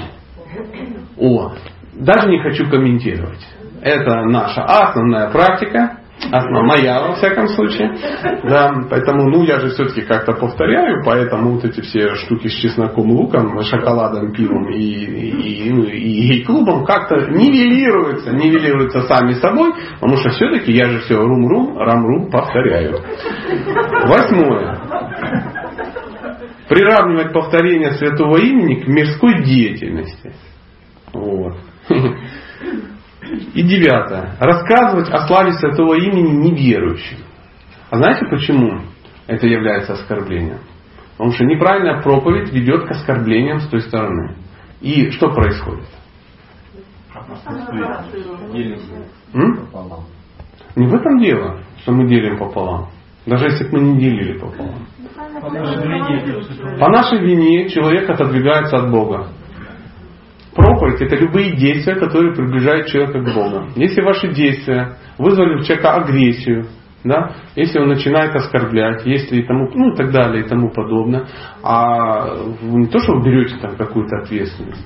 О, даже не хочу комментировать. Это наша основная практика, основная моя во всяком случае. Да, поэтому, ну, я же все-таки как-то повторяю, поэтому вот эти все штуки с чесноком, луком, шоколадом, пивом и, и, ну, и, и клубом как-то нивелируются, нивелируются сами собой, потому что все-таки я же все рум-рум, рам-рум повторяю. Восьмое приравнивать повторение святого имени к мирской деятельности. Вот. И девятое. Рассказывать о славе святого имени неверующим. А знаете почему это является оскорблением? Потому что неправильная проповедь ведет к оскорблениям с той стороны. И что происходит? М? Не в этом дело, что мы делим пополам. Даже если бы мы не делили пополам. По нашей вине человек отодвигается от Бога. Проповедь это любые действия, которые приближают человека к Богу. Если ваши действия вызвали у человека агрессию, да, если он начинает оскорблять, если и тому, ну и так далее и тому подобное, а вы не то, что вы берете там какую-то ответственность,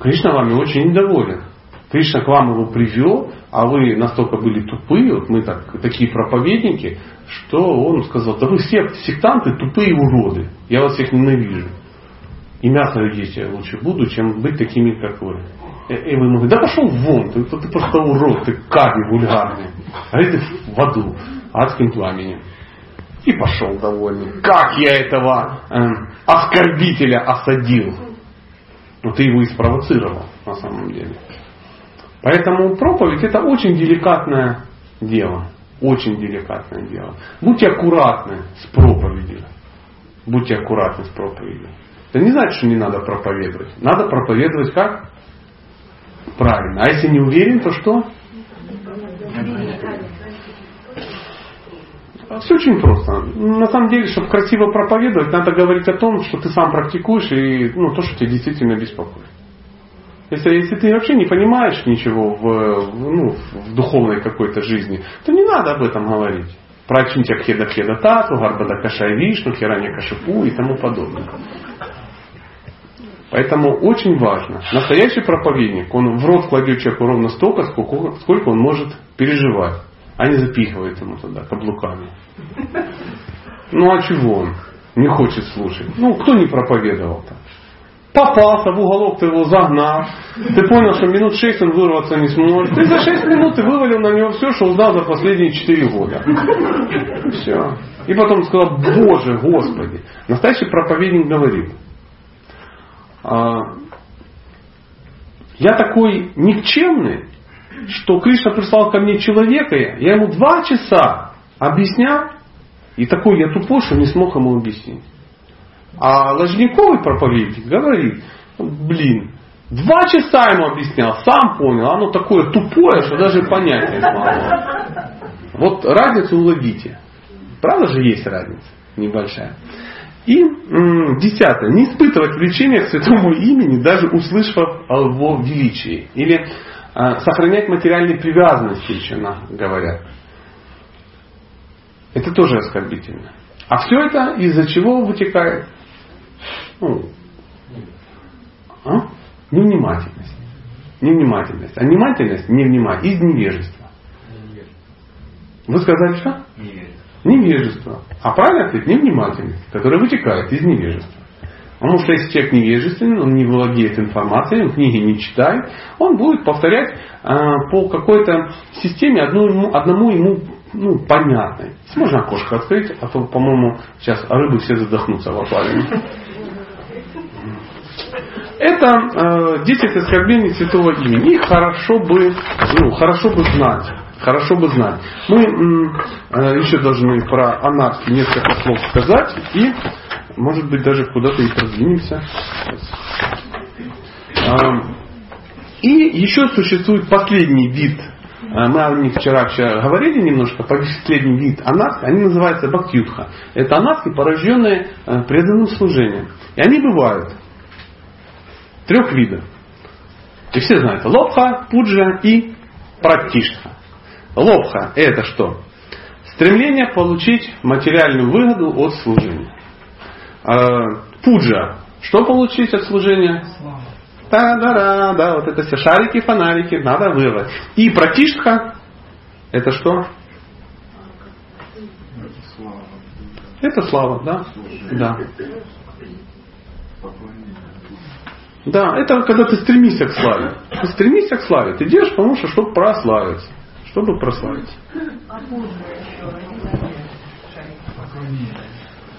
Кришна вами очень недоволен. Кришна к вам его привел, а вы настолько были тупые, вот мы так, такие проповедники, что он сказал, да вы все сектанты тупые уроды, я вас всех ненавижу. И мясо есть я лучше буду, чем быть такими, как вы. И вы ему говорите, да пошел вон, ты, ты просто урод, ты карми вульгарный. А ты в аду, адским пламенем. И пошел довольный. Как я этого э, оскорбителя осадил. Но ты его и спровоцировал на самом деле. Поэтому проповедь это очень деликатное дело. Очень деликатное дело. Будьте аккуратны с проповедью. Будьте аккуратны с проповедью. Это не значит, что не надо проповедовать. Надо проповедовать как? Правильно. А если не уверен, то что? Все очень просто. На самом деле, чтобы красиво проповедовать, надо говорить о том, что ты сам практикуешь и ну, то, что тебя действительно беспокоит. Если, если ты вообще не понимаешь ничего в, ну, в духовной какой-то жизни, то не надо об этом говорить. Про Чинтя Хеда Тату, Гарбада Кашай Вишну, Хираня Кашипу и тому подобное. Поэтому очень важно. Настоящий проповедник, он в рот кладет человеку ровно столько, сколько, сколько он может переживать, а не запихивает ему туда каблуками. Ну а чего он не хочет слушать? Ну, кто не проповедовал-то? Попался в уголок, ты его загнал, ты понял, что минут шесть он вырваться не сможет, ты за шесть минут ты вывалил на него все, что узнал за последние четыре года. Все. И потом сказал, Боже, Господи. Настоящий проповедник говорит, «А, я такой никчемный, что Кришна прислал ко мне человека, я ему два часа объяснял, и такой я тупой, что не смог ему объяснить. А Ложниковый проповедник говорит, блин, два часа ему объяснял, сам понял, оно такое тупое, что даже понять не смогу. Вот разницу уловите. Правда же есть разница небольшая. И десятое. Не испытывать влечения к святому имени, даже услышав о его величии. Или э, сохранять материальные привязанности, еще говорят. Это тоже оскорбительно. А все это из-за чего вытекает? Ну, а? Невнимательность. Невнимательность. А внимательность, невнимательность, из невежества. Вы сказали что? Невежество. А правильно ответ невнимательность, которая вытекает из невежества. Потому что если человек невежественный, он не владеет информацией, он книги не читает, он будет повторять э, по какой-то системе одну ему, одному ему ну, понятной. Можно окошко открыть, а то, по-моему, сейчас рыбы все задохнутся в аквариуме. Это э, 10 оскорблений святого имени. Их хорошо бы, ну, хорошо бы знать. Хорошо бы знать. Мы э, еще должны про анархию несколько слов сказать и, может быть, даже куда-то и продвинемся. Э, и еще существует последний вид э, мы о них вчера, говорили немножко, последний вид анархи, они называются бхактюдха. Это анархи, порожденные э, преданным служением. И они бывают трех видов. И все знают. Лобха, пуджа и пратиштха. Лобха – это что? Стремление получить материальную выгоду от служения. А, пуджа – что получить от служения? Да, да, да, да, вот это все шарики, фонарики, надо вырвать. И пратиштха – это что? Это слава, да? Да. Да, это когда ты стремишься к славе. Ты стремишься к славе. Ты делаешь, потому что, чтобы прославиться. Чтобы прославиться.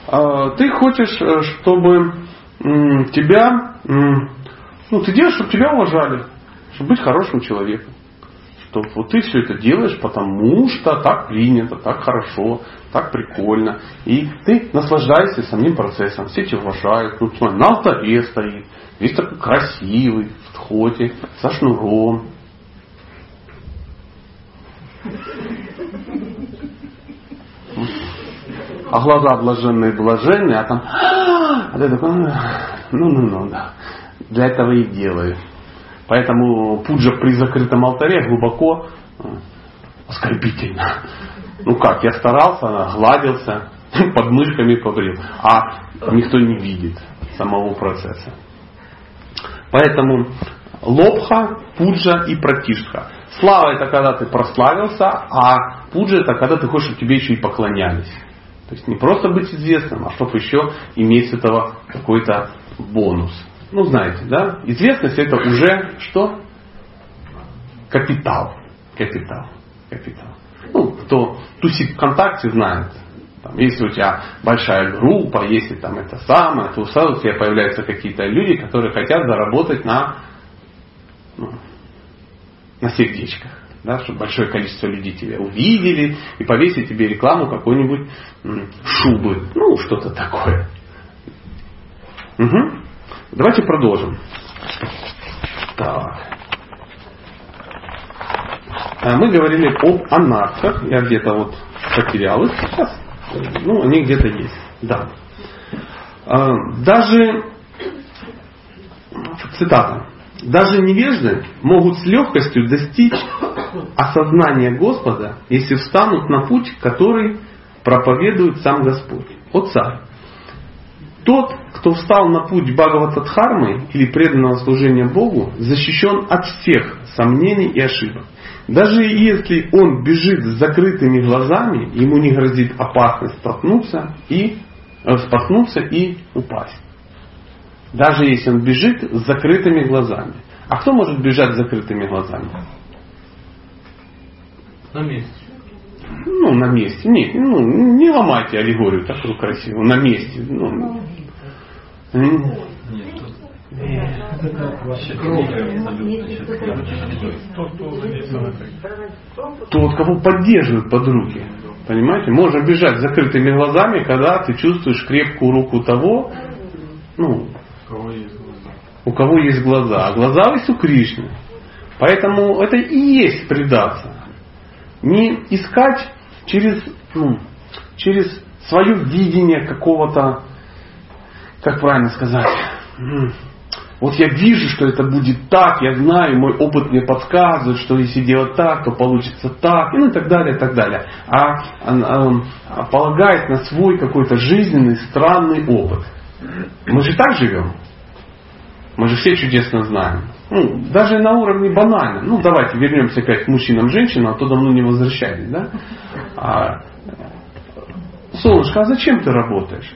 А, ты хочешь, э, чтобы тебя, ну, ты делаешь, чтобы тебя уважали, чтобы быть хорошим человеком. Что вот ты все это делаешь, потому что так принято, так хорошо, так прикольно. И ты наслаждаешься самим процессом. Все тебя уважают. Ну, смотри, на алтаре стоит. Весь такой красивый, в тхоте, со шнуром. А глаза блаженные блаженные, а там, а ты такой, ну, ну, ну, да. Для этого и делаю. Поэтому пуджа при закрытом алтаре глубоко э, оскорбительно. Ну как, я старался, гладился, под мышками побрил, а никто не видит самого процесса. Поэтому лобха, пуджа и пратишха. Слава это когда ты прославился, а пуджа это когда ты хочешь, чтобы тебе еще и поклонялись. То есть не просто быть известным, а чтобы еще иметь с этого какой-то бонус. Ну, знаете, да? Известность это уже что? Капитал. Капитал. Капитал. Ну, кто тусит ВКонтакте, знает. Там, если у тебя большая группа, если там это самое, то сразу у тебя появляются какие-то люди, которые хотят заработать на, ну, на сердечках. Да, чтобы большое количество людей тебя увидели и повесить тебе рекламу какой-нибудь шубы. Ну, что-то такое. Угу. Давайте продолжим. Так. А мы говорили об анархах. Я где-то вот потерял их. Сейчас. Ну, они где-то есть. Да. А, даже, цитата, даже невежды могут с легкостью достичь осознания Господа, если встанут на путь, который проповедует сам Господь. О царь! Тот, кто встал на путь Бхагаватадхармы или преданного служения Богу, защищен от всех сомнений и ошибок. Даже если он бежит с закрытыми глазами, ему не грозит опасность споткнуться и, э, споткнуться и упасть. Даже если он бежит с закрытыми глазами. А кто может бежать с закрытыми глазами? На месте. Ну, на месте. Не, ну, не ломайте аллегорию такую красивую. На месте. Ну, Нет, тут тот, кого поддерживают под руки. Понимаете? Можно бежать с закрытыми глазами, когда ты чувствуешь крепкую руку того, ну, у кого есть глаза. А глаза есть у Кришны. Поэтому это и есть предаться. Не искать через, ну, через свое видение какого-то, как правильно сказать, вот я вижу, что это будет так, я знаю, мой опыт мне подсказывает, что если делать так, то получится так, ну и так далее, и так далее. А он, он полагает на свой какой-то жизненный странный опыт. Мы же так живем. Мы же все чудесно знаем. Ну, даже на уровне банально. Ну, давайте вернемся опять к мужчинам, женщинам, а то давно не возвращались, да? А, Солнышко, а зачем ты работаешь?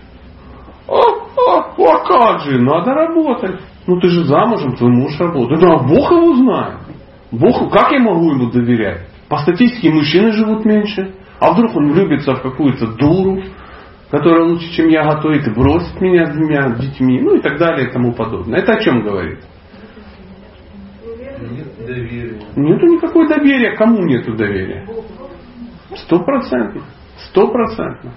А, а, а как же, надо работать. Ну ты же замужем, твой муж работает. Да, Бог его знает. Бог, как я могу ему доверять? По статистике мужчины живут меньше. А вдруг он влюбится в какую-то дуру, которая лучше, чем я готовит, и бросит меня с двумя детьми, ну и так далее и тому подобное. Это о чем говорит? Нет доверия. Нету никакой доверия. Кому нету доверия? Стопроцентно. Стопроцентно.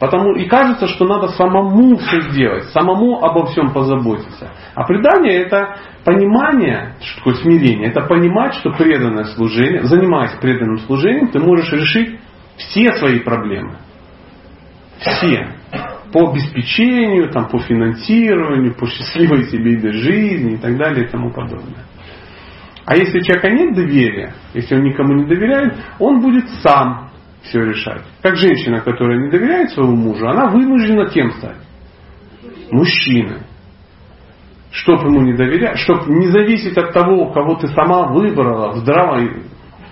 Потому и кажется, что надо самому все сделать, самому обо всем позаботиться. А предание это понимание, что такое смирение, это понимать, что преданное служение, занимаясь преданным служением, ты можешь решить все свои проблемы. Все. По обеспечению, там, по финансированию, по счастливой семейной жизни и так далее и тому подобное. А если у человека нет доверия, если он никому не доверяет, он будет сам все решать. Как женщина, которая не доверяет своему мужу, она вынуждена кем стать? Мужчиной. Чтоб ему не доверять, чтобы не зависеть от того, кого ты сама выбрала в здравом,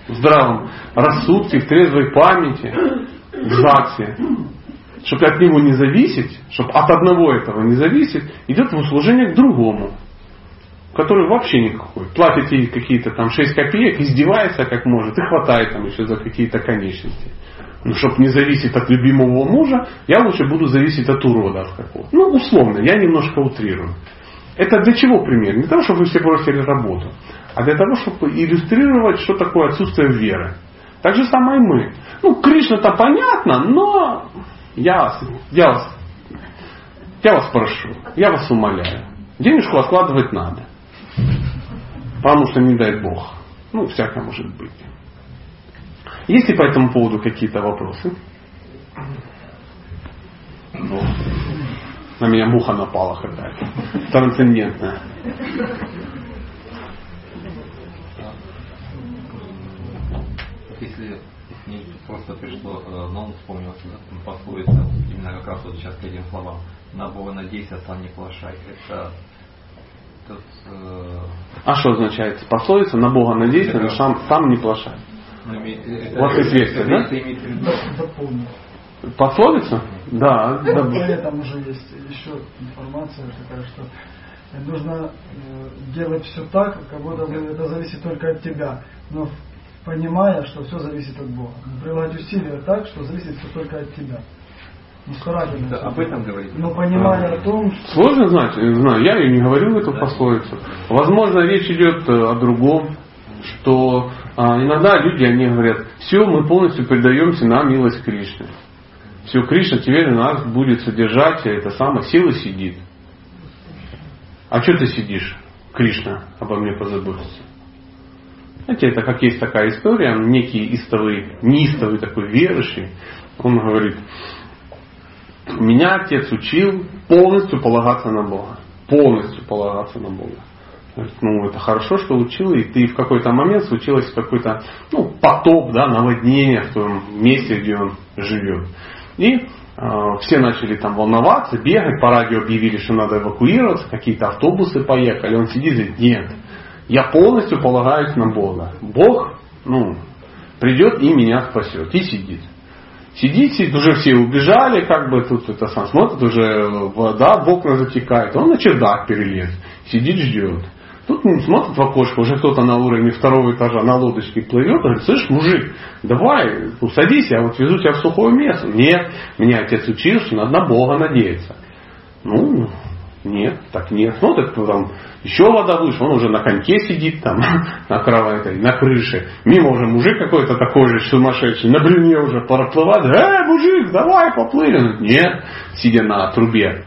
в здравом рассудке, в трезвой памяти, в ЗАГСе. Чтобы от него не зависеть, чтобы от одного этого не зависеть, идет в услужение к другому который вообще никакой. Платит ей какие-то там 6 копеек, издевается как может и хватает там еще за какие-то конечности. Ну, чтобы не зависеть от любимого мужа, я лучше буду зависеть от урода какого Ну, условно, я немножко утрирую. Это для чего пример? Не для того, чтобы вы все бросили работу, а для того, чтобы иллюстрировать, что такое отсутствие веры. Так же самое и мы. Ну, Кришна-то понятно, но я, я, вас, я вас прошу, я вас умоляю. Денежку откладывать надо. Потому что не дай Бог. Ну, всякое может быть. Есть ли по этому поводу какие-то вопросы? Ну, на меня муха напала какая-то. Трансцендентная. Если мне просто пришло, э, но он вспомнился, да, пословица, именно как раз вот сейчас к этим словам. На Бога надейся, а сам не плашай. Это Тут, э... А что означает пословица «на Бога надейся, но сам, сам не плашай»? У вас есть версия, да? Пословица? Да. да. Этом уже есть еще информация такая, что нужно э, делать все так, как будто бы это зависит только от тебя, но понимая, что все зависит от Бога. Прилагать усилия так, что зависит все только от тебя. Да, об этом говорит. Но понимая о том, что... Сложно знать, знаю, я ее не говорил эту да. пословицу. Возможно, речь идет э, о другом, что а, иногда люди, они говорят, все, мы полностью предаемся на милость Кришны. Все, Кришна теперь у нас будет содержать, а это самое, сила сидит. А что ты сидишь, Кришна, обо мне позаботиться? Знаете, это как есть такая история, некий истовый, неистовый такой верующий, он говорит, меня отец учил полностью полагаться на Бога. Полностью полагаться на Бога. Ну, это хорошо, что учил, и ты в какой-то момент случилось какой-то ну, потоп, да, наводнение в том месте, где он живет. И э, все начали там волноваться, бегать, по радио объявили, что надо эвакуироваться, какие-то автобусы поехали. Он сидит и говорит, нет, я полностью полагаюсь на Бога. Бог, ну, придет и меня спасет. И сидит. Сидит, сидит, уже все убежали, как бы тут это сам смотрит, уже вода в окна затекает. Он на чердак перелез, сидит, ждет. Тут смотрит в окошко, уже кто-то на уровне второго этажа на лодочке плывет, говорит, слышь, мужик, давай, ну, садись, я вот везу тебя в сухое место. Нет, меня отец учил, что надо на Бога надеяться. Ну, нет, так нет. Смотрит, там еще вода выше, он уже на коньке сидит там, на кровати, на крыше. Мимо уже мужик какой-то такой же сумасшедший, на бревне уже проплывает. Эй, мужик, давай поплыли. Нет, сидя на трубе.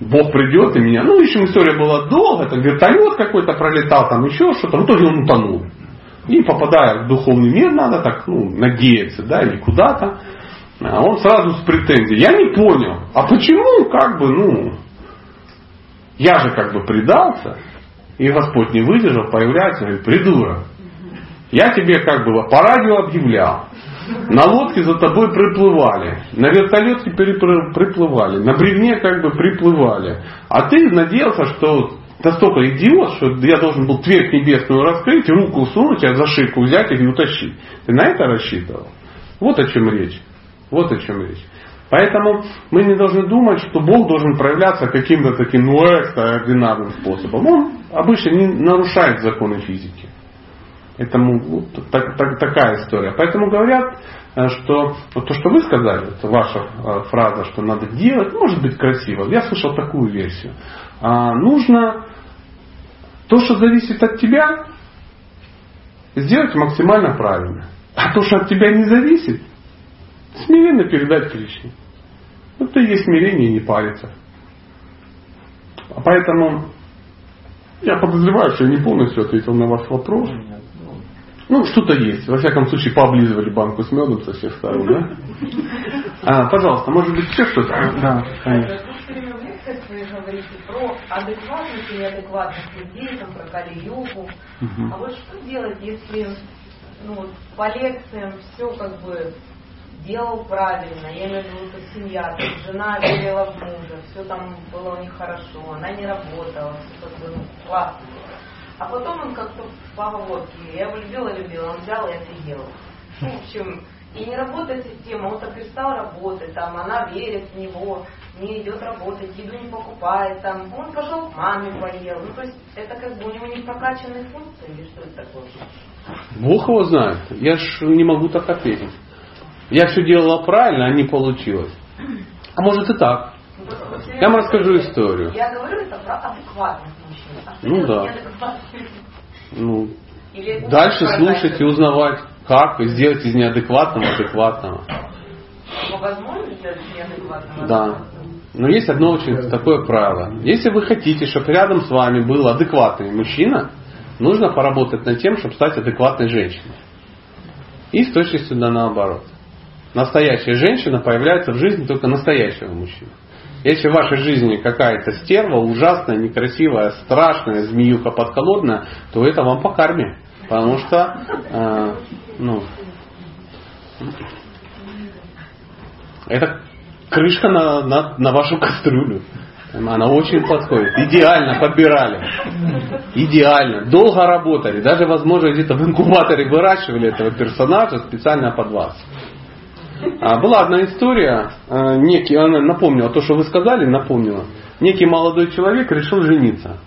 Бог придет и меня. Ну, общем, история была долго. Это вертолет какой-то пролетал, там еще что-то. В итоге он утонул. И попадая в духовный мир, надо так, ну, надеяться, да, или куда-то. А он сразу с претензией. Я не понял. А почему, как бы, ну, я же как бы предался, и Господь не выдержал, появляется, говорит, придурок. Я тебе как бы по радио объявлял. На лодке за тобой приплывали. На вертолете приплывали. На бревне как бы приплывали. А ты надеялся, что настолько идиот, что я должен был дверь небесную раскрыть, руку сунуть, а за шейку взять и утащить. Ты на это рассчитывал? Вот о чем речь. Вот о чем речь. Поэтому мы не должны думать, что Бог должен проявляться каким-то таким ну, экстраординарным способом. Он обычно не нарушает законы физики. Это вот, так, так, такая история. Поэтому говорят, э, что вот то, что вы сказали, это ваша э, фраза, что надо делать, может быть красиво. Я слышал такую версию. А, нужно то, что зависит от тебя, сделать максимально правильно. А то, что от тебя не зависит, смиренно передать Кришне. Это и есть смирение и не париться. А поэтому я подозреваю, что я не полностью ответил на ваш вопрос. Ну, что-то есть. Во всяком случае, пооблизывали банку с медом со всех сторон, да? А, пожалуйста, может быть, еще что-то? Да, конечно. Вы говорите про адекватных и неадекватных людей, там, про Кали-Югу. Угу. А вот что делать, если ну, по лекциям все как бы делал правильно, я имею в виду, как семья, то жена верила в мужа, все там было у них хорошо, она не работала, все как бы ну, классно А потом он как-то в поговорке, я его любила, любила, он взял и офигел. В общем, и не работает система, он так перестал работать, там, она верит в него, не идет работать, еду не покупает, там, он пошел к маме поел. Ну, то есть это как бы у него не прокачанные функции или что это такое? Бог его знает. Я ж не могу так ответить. Я все делала правильно, а не получилось. А может и так. Я вам расскажу историю. Я говорю это про адекватных мужчин. А ну да. Ну, Или дальше слушать и узнавать, как сделать из неадекватного адекватного. Но возможно сделать неадекватного? Да. Но есть одно очень такое правило. Если вы хотите, чтобы рядом с вами был адекватный мужчина, нужно поработать над тем, чтобы стать адекватной женщиной. И с точностью да наоборот. Настоящая женщина появляется в жизни только настоящего мужчины. Если в вашей жизни какая-то стерва, ужасная, некрасивая, страшная, змеюка подколодная, то это вам по карме. Потому что, э, ну, это крышка на, на, на вашу кастрюлю. Она очень подходит. Идеально подбирали. Идеально. Долго работали. Даже, возможно, где-то в инкубаторе выращивали этого персонажа специально под вас. А, была одна история, а, некий, она напомнила то, что вы сказали, напомнила. Некий молодой человек решил жениться.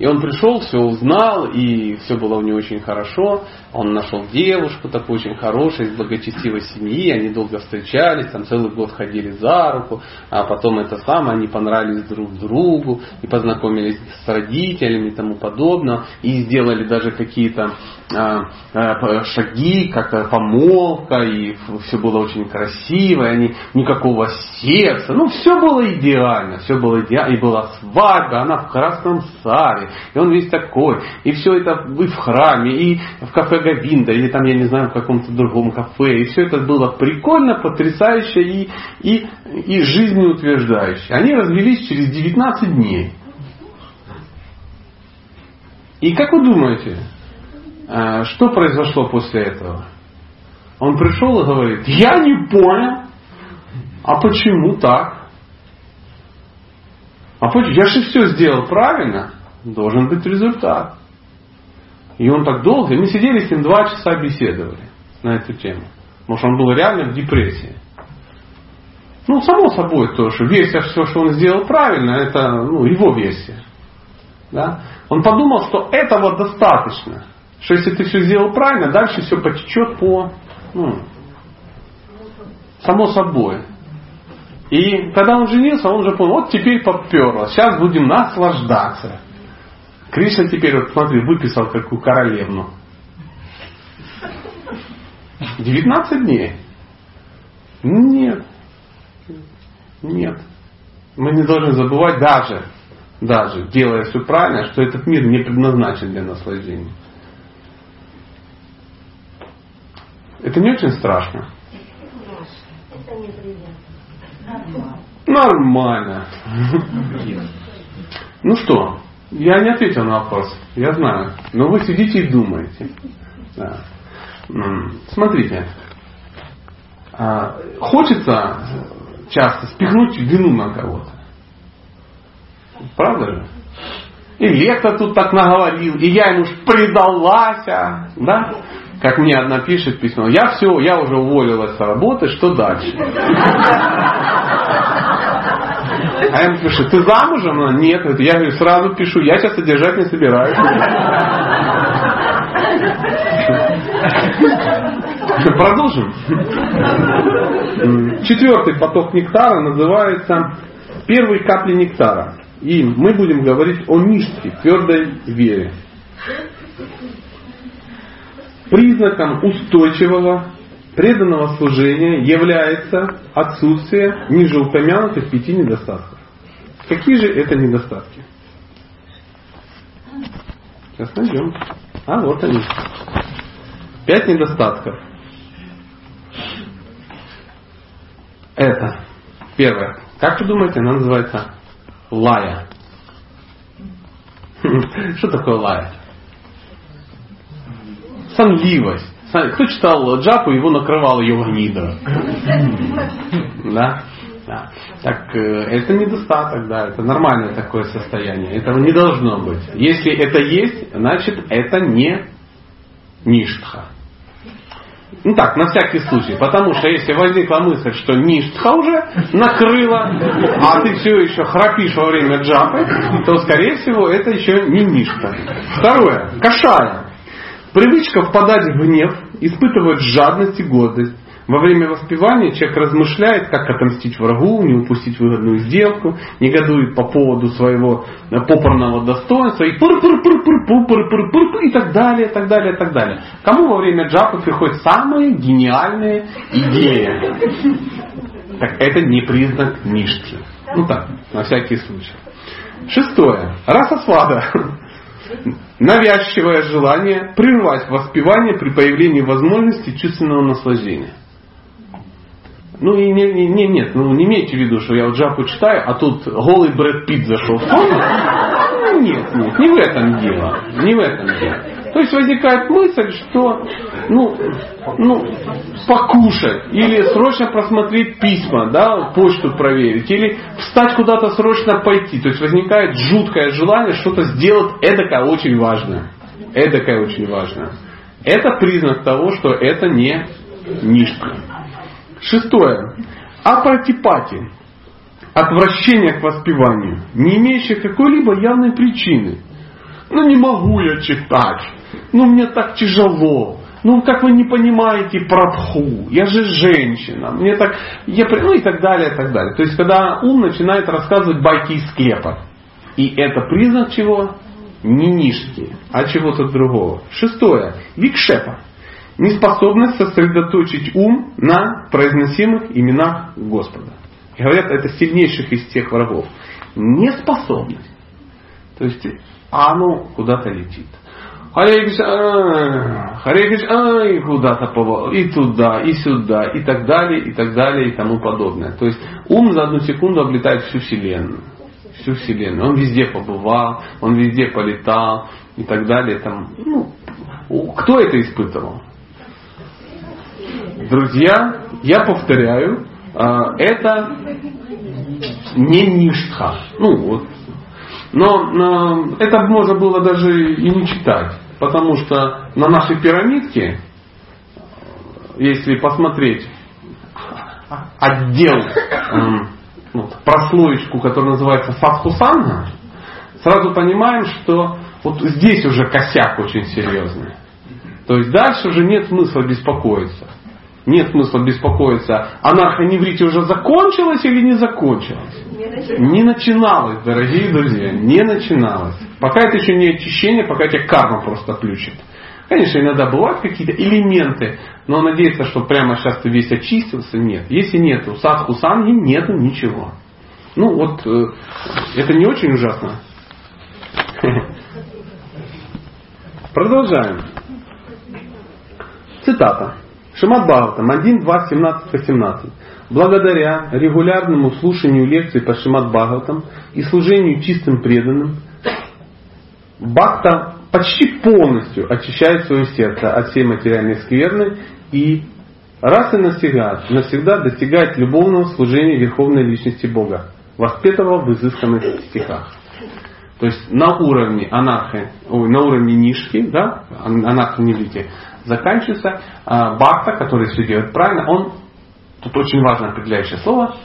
И он пришел, все узнал, и все было у него очень хорошо. Он нашел девушку такую очень хорошую, из благочестивой семьи, они долго встречались, там целый год ходили за руку, а потом это самое, они понравились друг другу, и познакомились с родителями и тому подобное, и сделали даже какие-то а, а, шаги, как помолвка, и все было очень красиво, и они никакого сердца, ну все было идеально, все было идеально, и была свадьба, она в красном саре, и он весь такой, и все это и в храме, и в кафе Гавинда, или там, я не знаю, в каком-то другом кафе, и все это было прикольно, потрясающе и, и, и жизнеутверждающе. Они развелись через 19 дней. И как вы думаете, э, что произошло после этого? Он пришел и говорит, я не понял, а почему так? А почему? Я же все сделал правильно, должен быть результат. И он так долго, мы сидели с ним два часа беседовали на эту тему. Что он был реально в депрессии. Ну, само собой, то, что версия, все, что он сделал правильно, это ну, его версия. Да? Он подумал, что этого достаточно. Что если ты все сделал правильно, дальше все потечет по, ну, само собой. И когда он женился, он уже понял, вот теперь поперло, сейчас будем наслаждаться. Кришна теперь, вот смотри, выписал какую королевну. 19 дней. Нет. Нет. Мы не должны забывать даже, даже делая все правильно, что этот мир не предназначен для наслаждения. Это не очень страшно. Нормально. Ну что, я не ответил на вопрос, я знаю. Но вы сидите и думаете. Да. Смотрите, а, хочется часто спихнуть вину на кого-то. Правда же? И лектор тут так наговорил, и я ему уж предалась, а, да? Как мне одна пишет письмо, я все, я уже уволилась с работы, что дальше? А я ему пишу, ты замужем? Она, нет. Я говорю, сразу пишу, я сейчас содержать не собираюсь. Продолжим. Четвертый поток нектара называется первые капли нектара. И мы будем говорить о нишке, твердой вере. Признаком устойчивого преданного служения является отсутствие ниже упомянутых пяти недостатков. Какие же это недостатки? Сейчас найдем. А, вот они. Пять недостатков. Это. Первое. Как вы думаете, она называется лая? Что такое лая? Сонливость. Кто читал Джапу, его накрывал йога нидра. Да? Да. Так э, это недостаток, да, это нормальное такое состояние. Этого не должно быть. Если это есть, значит это не ништха. Ну так, на всякий случай. Потому что если возникла мысль, что ништха уже накрыла, а ты все еще храпишь во время джапы, то, скорее всего, это еще не ништха. Второе. Кашая. Привычка впадать в гнев, испытывать жадность и гордость. Во время воспевания человек размышляет, как отомстить врагу, не упустить выгодную сделку, негодует по поводу своего попорного достоинства и пыр и так далее, так далее, так далее. Кому во время джапы приходят самые гениальные идеи? Так это не признак ништхи. Ну так, на всякий случай. Шестое. Раса свада навязчивое желание прервать воспевание при появлении возможности чувственного наслаждения. Ну и не, не, не, нет, ну не имейте в виду, что я вот Джапу читаю, а тут голый Брэд Питт зашел в Ну, нет, нет, не в этом дело. Не в этом дело. То есть возникает мысль, что ну, ну, покушать, или срочно просмотреть письма, да, почту проверить, или встать куда-то срочно пойти. То есть возникает жуткое желание что-то сделать эдакое очень важное. Эдакое очень важное. Это признак того, что это не нишка. Шестое. Апатипати. Отвращение к воспеванию, не имеющее какой-либо явной причины. Ну не могу я читать. Ну мне так тяжело. Ну, как вы не понимаете прабху, я же женщина, мне так, я, ну и так далее, и так далее. То есть, когда ум начинает рассказывать байки из склепа. И это признак чего? Не нишки, а чего-то другого. Шестое. Викшепа неспособность сосредоточить ум на произносимых именах Господа. И говорят, это сильнейших из тех врагов. Неспособность. То есть оно куда-то летит. Харе Кришна, Харе Кришна, и куда-то и туда, и сюда, и так далее, и так далее, и тому подобное. То есть ум за одну секунду облетает всю Вселенную. Всю Вселенную. Он везде побывал, он везде полетал, и так далее. Там, ну, кто это испытывал? Друзья, я повторяю, а, это не ништха. Ну, вот. Но это можно было даже и не читать. Потому что на нашей пирамидке, если посмотреть отдел, ну, прослоечку, которая называется Садхусанга, сразу понимаем, что вот здесь уже косяк очень серьезный. То есть дальше уже нет смысла беспокоиться. Нет смысла беспокоиться, анархоневрите уже закончилось или не закончилось? Не начиналось. не начиналось, дорогие друзья, не начиналось. Пока это еще не очищение, пока тебя карма просто плющит. Конечно, иногда бывают какие-то элементы, но надеяться, что прямо сейчас ты весь очистился, нет. Если нету садху санги, нету ничего. Ну вот, э, это не очень ужасно. Продолжаем. Цитата. Шимат Бхагаватам 1, 2, 17, 18. Благодаря регулярному слушанию лекций по Шимат Бхагаватам и служению чистым преданным, Бхакта почти полностью очищает свое сердце от всей материальной скверны и раз и навсегда, навсегда достигает любовного служения Верховной Личности Бога, воспетого в изысканных стихах. То есть на уровне анархи, ой, на уровне нишки, да, анархи нелити, заканчивается а, бхакта, который все делает правильно, он, тут очень важное определяющее слово,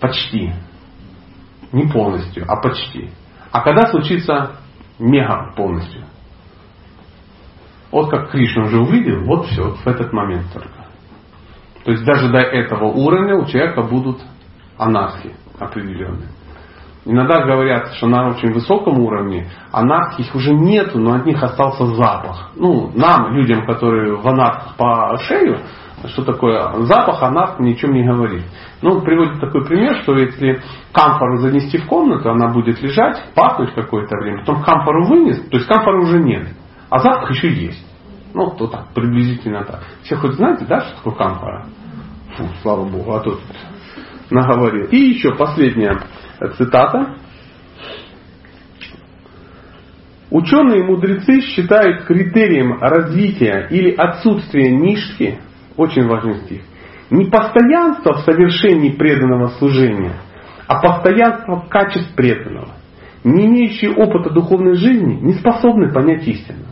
почти. Не полностью, а почти. А когда случится мега полностью? Вот как Кришна уже увидел, вот все, в этот момент только. То есть даже до этого уровня у человека будут анархи определенные. Иногда говорят, что на очень высоком уровне анархи их уже нету, но от них остался запах. Ну, нам, людям, которые в анархах по шею, что такое запах, анарх ничем не говорит. Ну, приводит такой пример, что если камфору занести в комнату, она будет лежать, пахнуть какое-то время, потом камфору вынес, то есть камфоры уже нет, а запах еще есть. Ну, то так, приблизительно так. Все хоть знаете, да, что такое камфора? Фу, слава Богу, а тут наговорил. И еще последняя цитата. Ученые и мудрецы считают критерием развития или отсутствия нишки, очень важный стих, не постоянство в совершении преданного служения, а постоянство качеств преданного. Не имеющие опыта духовной жизни не способны понять истину.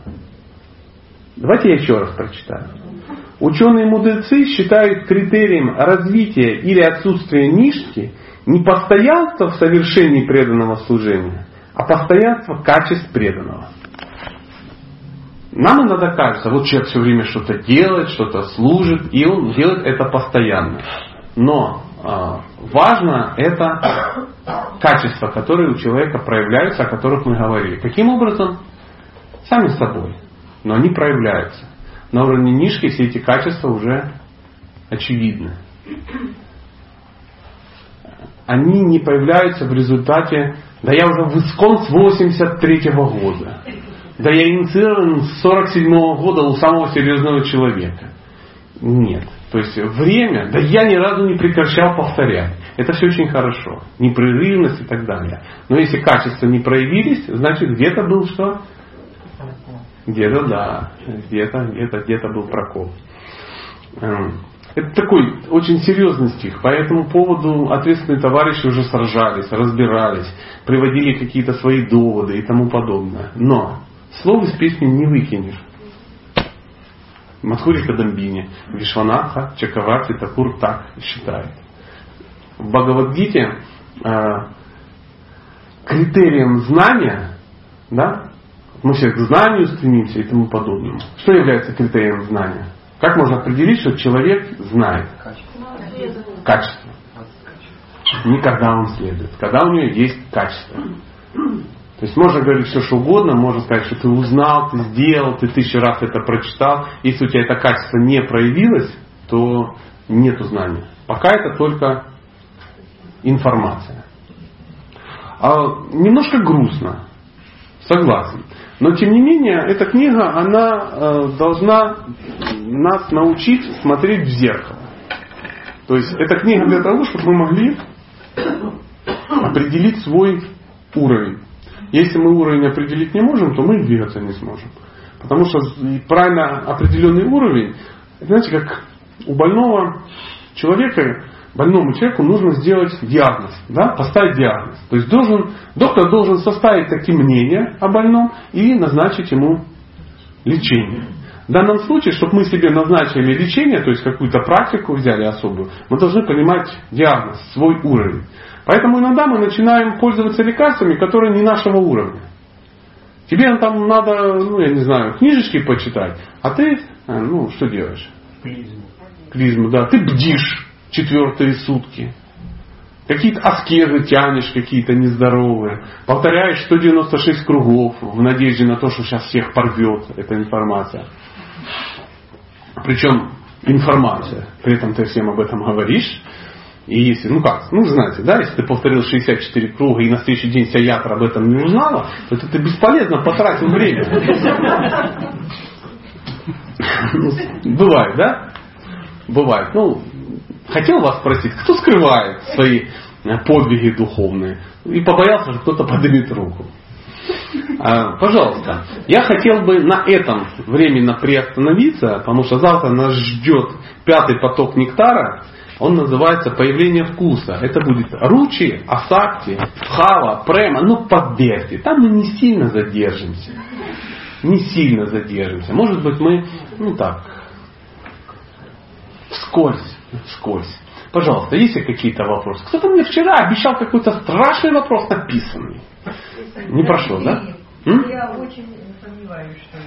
Давайте я еще раз прочитаю. Ученые мудрецы считают критерием развития или отсутствия нишки не постоянство в совершении преданного служения, а постоянство качеств преданного. Нам иногда кажется, вот человек все время что-то делает, что-то служит, и он делает это постоянно. Но э, важно это качества, которые у человека проявляются, о которых мы говорили. Каким образом? Сами собой. Но они проявляются. На уровне нишки все эти качества уже очевидны они не появляются в результате, да я уже в Искон с 83 -го года, да я инициирован с 47 -го года у самого серьезного человека. Нет. То есть время, да я ни разу не прекращал повторять. Это все очень хорошо. Непрерывность и так далее. Но если качества не проявились, значит где-то был что? Где-то да. Где-то где-то где-то был прокол. Это такой очень серьезный стих. По этому поводу ответственные товарищи уже сражались, разбирались, приводили какие-то свои доводы и тому подобное. Но слово из песни не выкинешь. Мадхури Кадамбини, Вишванатха, Чакаварти, Такур так считает. В Бхагавадгите э, критерием знания, да, мы все к знанию стремимся и тому подобное. Что является критерием знания? Как можно определить, что человек знает качество? Никогда он следует. Когда у него есть качество. То есть можно говорить все, что угодно, можно сказать, что ты узнал, ты сделал, ты тысячу раз это прочитал. Если у тебя это качество не проявилось, то нет знания. Пока это только информация. А немножко грустно. Согласен. Но тем не менее, эта книга, она э, должна нас научить смотреть в зеркало. То есть эта книга для того, чтобы мы могли определить свой уровень. Если мы уровень определить не можем, то мы двигаться не сможем. Потому что правильно определенный уровень, знаете, как у больного человека больному человеку нужно сделать диагноз, да, поставить диагноз. То есть должен, доктор должен составить такие мнения о больном и назначить ему лечение. В данном случае, чтобы мы себе назначили лечение, то есть какую-то практику взяли особую, мы должны понимать диагноз, свой уровень. Поэтому иногда мы начинаем пользоваться лекарствами, которые не нашего уровня. Тебе там надо, ну я не знаю, книжечки почитать, а ты, э, ну что делаешь? Клизму. Клизму, да. Ты бдишь четвертые сутки. Какие-то аскезы тянешь, какие-то нездоровые. Повторяешь 196 кругов в надежде на то, что сейчас всех порвет эта информация. Причем информация. При этом ты всем об этом говоришь. И если, ну как, ну знаете, да, если ты повторил 64 круга и на следующий день вся ятра об этом не узнала, то это ты бесполезно потратил время. Ну, бывает, да? Бывает. Ну, хотел вас спросить, кто скрывает свои э, подвиги духовные? И побоялся, что кто-то поднимет руку. А, пожалуйста, я хотел бы на этом временно приостановиться, потому что завтра нас ждет пятый поток нектара. Он называется «Появление вкуса». Это будет Ручи, Асакти, Хава, Према, ну поверьте, там мы не сильно задержимся. Не сильно задержимся. Может быть мы, ну так, вскользь, вскользь. Пожалуйста, есть ли какие-то вопросы? Кто-то мне вчера обещал какой-то страшный вопрос написанный. Не прошло, да? Я очень сомневаюсь, что.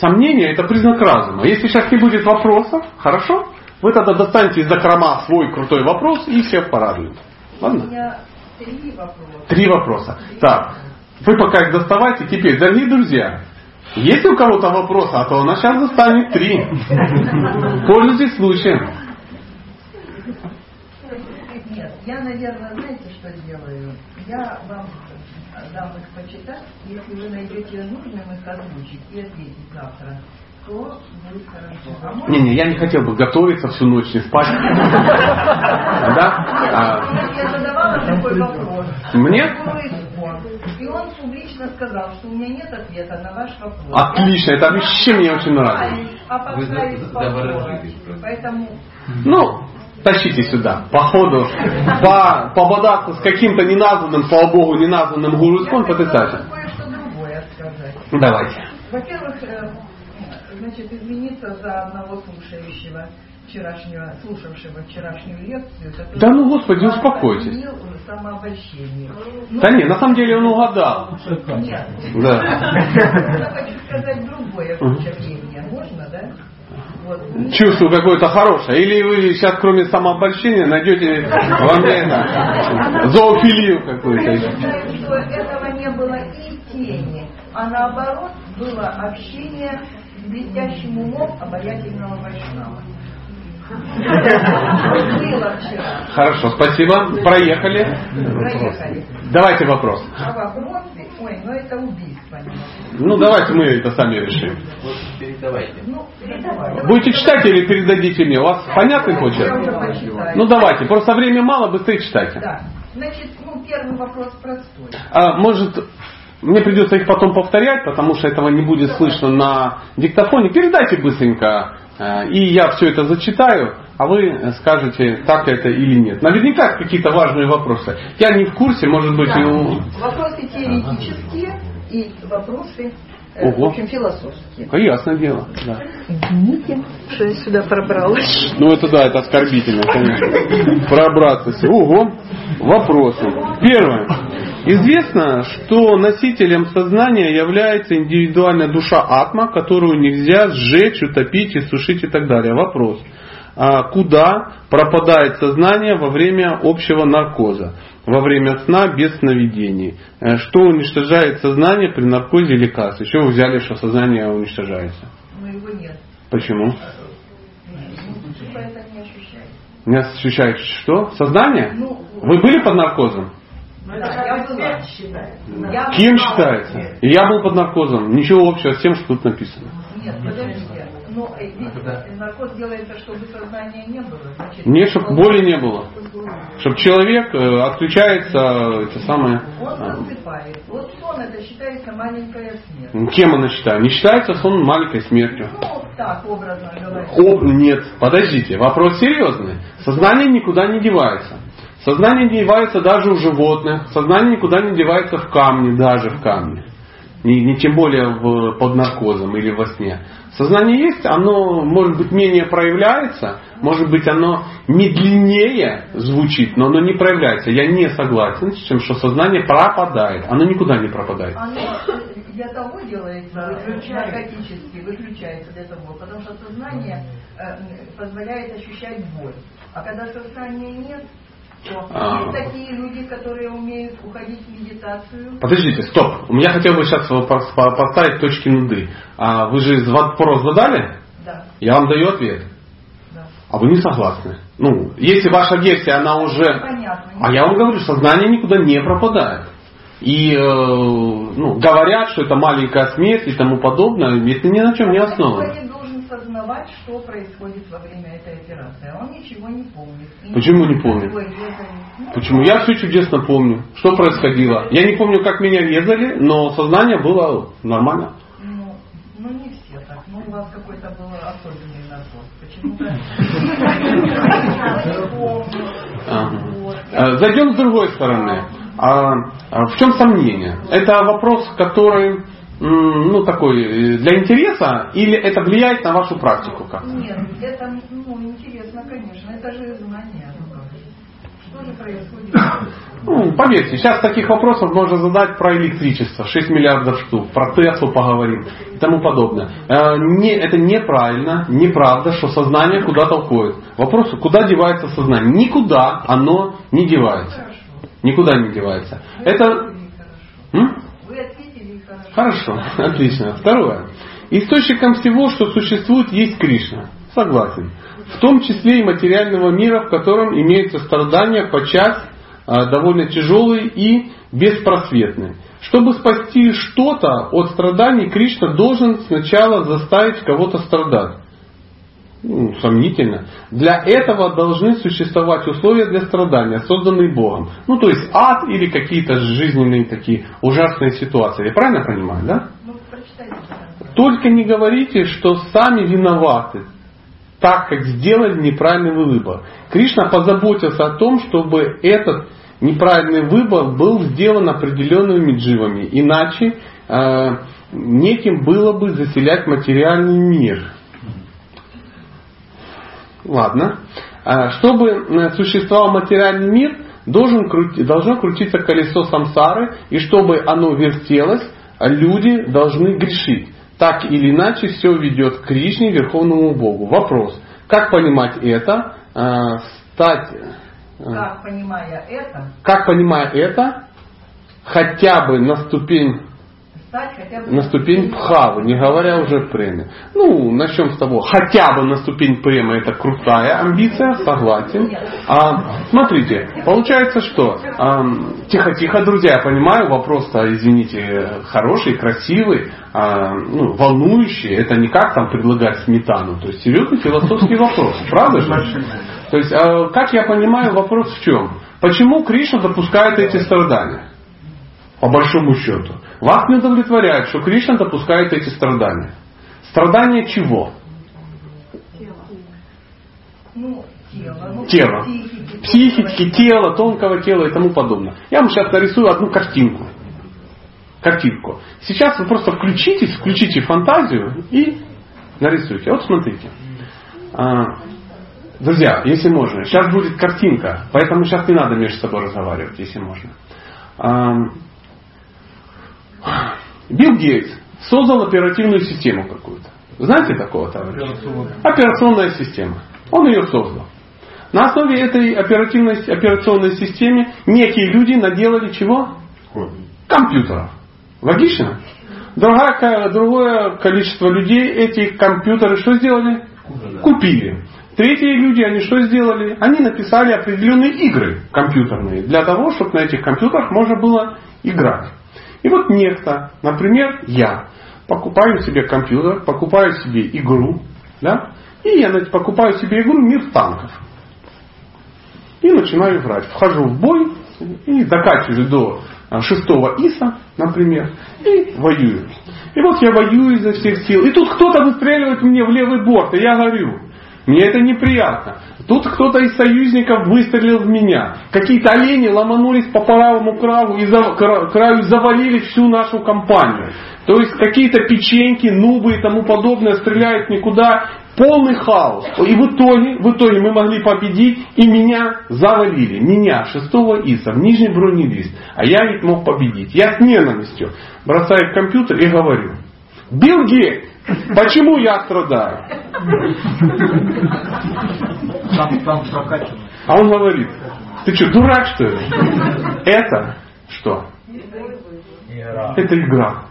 Сомнение это признак разума. Если сейчас не будет вопросов, хорошо? Вы тогда достаньте из закрома свой крутой вопрос и всех порадуете. Ладно? У меня три вопроса. Три вопроса. Так, вы пока их доставайте. Теперь, дорогие друзья, есть у кого-то вопросы, а то она сейчас достанет три. Пользуйтесь случаем. Нет, я, наверное, знаете, что сделаю? Я вам дам их почитать, если вы найдете нужным их озвучить и ответить завтра, то будет хорошо. А Не, не, я не хотел бы готовиться всю ночь не спать. Да? Я задавала такой вопрос. Мне? И он публично сказал, что у меня нет ответа на ваш вопрос. Отлично, это вообще мне очень нравится. А поставить Поэтому... Ну, тащите сюда. По ходу, по, пободаться с каким-то неназванным, по Богу, неназванным гуру искон, потрясающе. Кое-что другое сказать. Давайте. Во-первых, значит, извиниться за одного слушающего вчерашнего, слушавшего вчерашнюю лекцию. Да ну, Господи, успокойтесь. самообольщение. Ну, да нет, на самом деле он угадал. Нет. Да. Я хочу сказать другое впечатление. Можно, да? Вот. Чувство какое-то хорошее. Или вы сейчас, кроме самообольщения, найдете во мне это, зоофилию какую-то. Я считаю, что этого не было и тени, а наоборот было общение с блестящим умом обаятельного вайшнава. Хорошо, спасибо. Проехали. Проехали. Давайте вопрос. А вопросы? Ой, ну это убийство. Ну давайте мы это сами решим. Передавайте. Ну, передавайте. Будете читать или передадите мне? У вас понятный почерк? Ну давайте, просто времени мало, быстрее читайте. Да. Значит, ну первый вопрос простой. А, может, мне придется их потом повторять, потому что этого не будет слышно на диктофоне. Передайте быстренько и я все это зачитаю, а вы скажете, так это или нет. Наверняка какие-то важные вопросы. Я не в курсе, может быть, да. и у... Вопросы теоретические и вопросы э, Ого. в общем, философские. А ясное дело. Да. Извините, что я сюда пробралась. Ну это да, это оскорбительно, конечно. Пробраться. Ого. Вопросы. Первое. Известно, что носителем сознания является индивидуальная душа атма, которую нельзя сжечь, утопить, иссушить и так далее. Вопрос. А куда пропадает сознание во время общего наркоза, во время сна без сновидений? Э, что уничтожает сознание при наркозе или кассе? Еще вы взяли, что сознание уничтожается? Но его нет. Почему? Ну, это не ощущает. Не ощущаете что? Сознание? Ну, Вы были под наркозом? Да, я была. Я Кем считается? И я был под наркозом. Ничего общего с тем, что тут написано. Нет, подождите. Но э, ведь наркоз делается, чтобы сознания не было. Значит, Нет, чтобы боли не было. Чтобы человек э, отключается, это самое... Он а, засыпает. Вот сон это считается маленькая смерть. Кем она считает? Не считается сон маленькой смертью. Ну, так, образно говоря. О, нет, подождите, вопрос серьезный. Сознание никуда не девается. Сознание не девается даже у животных. Сознание никуда не девается в камне, даже в камне. Не, не тем более в, под наркозом или во сне. Сознание есть, оно может быть менее проявляется, может быть оно медленнее звучит, но оно не проявляется. Я не согласен с тем, что сознание пропадает. Оно никуда не пропадает. Оно для того делается, наркотически выключается для того, потому что сознание э, позволяет ощущать боль. А когда сознания нет, А. есть такие люди, которые умеют уходить в медитацию. Подождите, стоп. У меня хотел бы сейчас пос- по- поставить точки над «и». А вы же вопрос задали? Да, Я вам даю ответ. да. А вы не согласны. Ну, если ваша версия, она уже... Понятно. А я вам говорю, сознание никуда не пропадает. И э, ну, говорят, что это маленькая смерть и тому подобное, это ни на чем не основано. Не должен сознавать. рисовать, что происходит во время этой операции. А он ничего не помнит. И Почему не помнит? Ну, Почему? Я все чудесно помню. Что происходило? Я не помню, как меня резали, но сознание было нормально. Ну, ну не все так. Ну у вас какой-то был особенный набор. Почему-то Зайдем с другой стороны. А, а в чем сомнение? Это вопрос, который ну, такой э, для интереса, или это влияет на вашу практику как? Нет, это ну, интересно, конечно. Это же знание. Ну. Что же происходит? Ну, поверьте, сейчас таких вопросов можно задать про электричество, 6 миллиардов штук, про Теслу поговорим и тому подобное. Э, не, это неправильно, неправда, что сознание куда-то уходит. Вопрос, куда девается сознание? Никуда оно не девается. Хорошо. Никуда не девается. Это... М? Хорошо, отлично. Второе. Источником всего, что существует, есть Кришна. Согласен. В том числе и материального мира, в котором имеются страдания подчас а, довольно тяжелые и беспросветные. Чтобы спасти что-то от страданий, Кришна должен сначала заставить кого-то страдать. Ну, сомнительно. Для этого должны существовать условия для страдания, созданные Богом. Ну, то есть ад или какие-то жизненные такие ужасные ситуации. Я правильно понимаю, да? Ну. Только не говорите, что сами виноваты, так как сделали неправильный выбор. Кришна позаботился о том, чтобы этот неправильный выбор был сделан определенными дживами. Иначе э, неким было бы заселять материальный мир. Ладно. А, Чтобы существовал материальный мир, должен должно крутиться колесо самсары, и чтобы оно вертелось, а люди должны грешить. Так или иначе, все ведет к Кришне, Верховному Богу. Вопрос, как понимать это? А, Стать, э, Как, понимая это, как понимая это, хотя бы на ступень стать хотя бы... на ступень пхавы, не говоря уже преме. Ну, начнем с того, хотя бы на ступень премы это крутая амбиция, согласен. А, смотрите, получается что? Тихо-тихо, друзья, я понимаю, вопрос-то, извините, хороший, красивый, а, ну, волнующий. Это не как там предлагать сметану. То есть серьезный философский вопрос, правда же? То есть, а, как я понимаю, вопрос в чем? Почему Кришна допускает эти страдания? По большому счету. Вас не удовлетворяет, что Кришна допускает эти страдания. Страдания чего? Ну, тело. Ну, Тело. психики, тела, тонкого тела и тому подобное. Я вам сейчас нарисую одну картинку. Картинку. Сейчас вы просто включитесь, включите фантазию и нарисуйте. Вот смотрите. А, Друзья, если можно, сейчас будет картинка, поэтому сейчас не надо между собой разговаривать, если можно. Билл Гейтс создал оперативную систему какую-то. Знаете такого товарища? Операционная система. Он ее создал. На основе этой оперативной, операционной системы некие люди наделали чего? Компьютеров. Логично? Другое, другое количество людей эти компьютеры что сделали? Купили. Третьи люди, они что сделали? Они написали определенные игры компьютерные для того, чтобы на этих компьютерах можно было играть. И вот некто, например, я, покупаю себе компьютер, покупаю себе игру, да, и я покупаю себе игру «Мир танков». И начинаю играть. Вхожу в бой и докачиваю до а, шестого ИСа, например, и воюю. И вот я воюю изо всех сил. И тут кто-то выстреливает мне в левый борт, и я горю. Мне это неприятно. Тут кто-то из союзников выстрелил в меня. Какие-то олени ломанулись по правому краю и, за, кра- краю завалили всю нашу компанию. То есть какие-то печеньки, нубы и тому подобное стреляют никуда. Полный хаос. И в итоге, в итоге мы могли победить, и меня завалили. Меня, шестого ИСа, в нижний бронелист. А я ведь мог победить. Я с ненавистью бросаю компьютер и говорю. Билл Гейтс, почему я страдаю? А он говорит, ты что, дурак что ли? Это что? Это игра.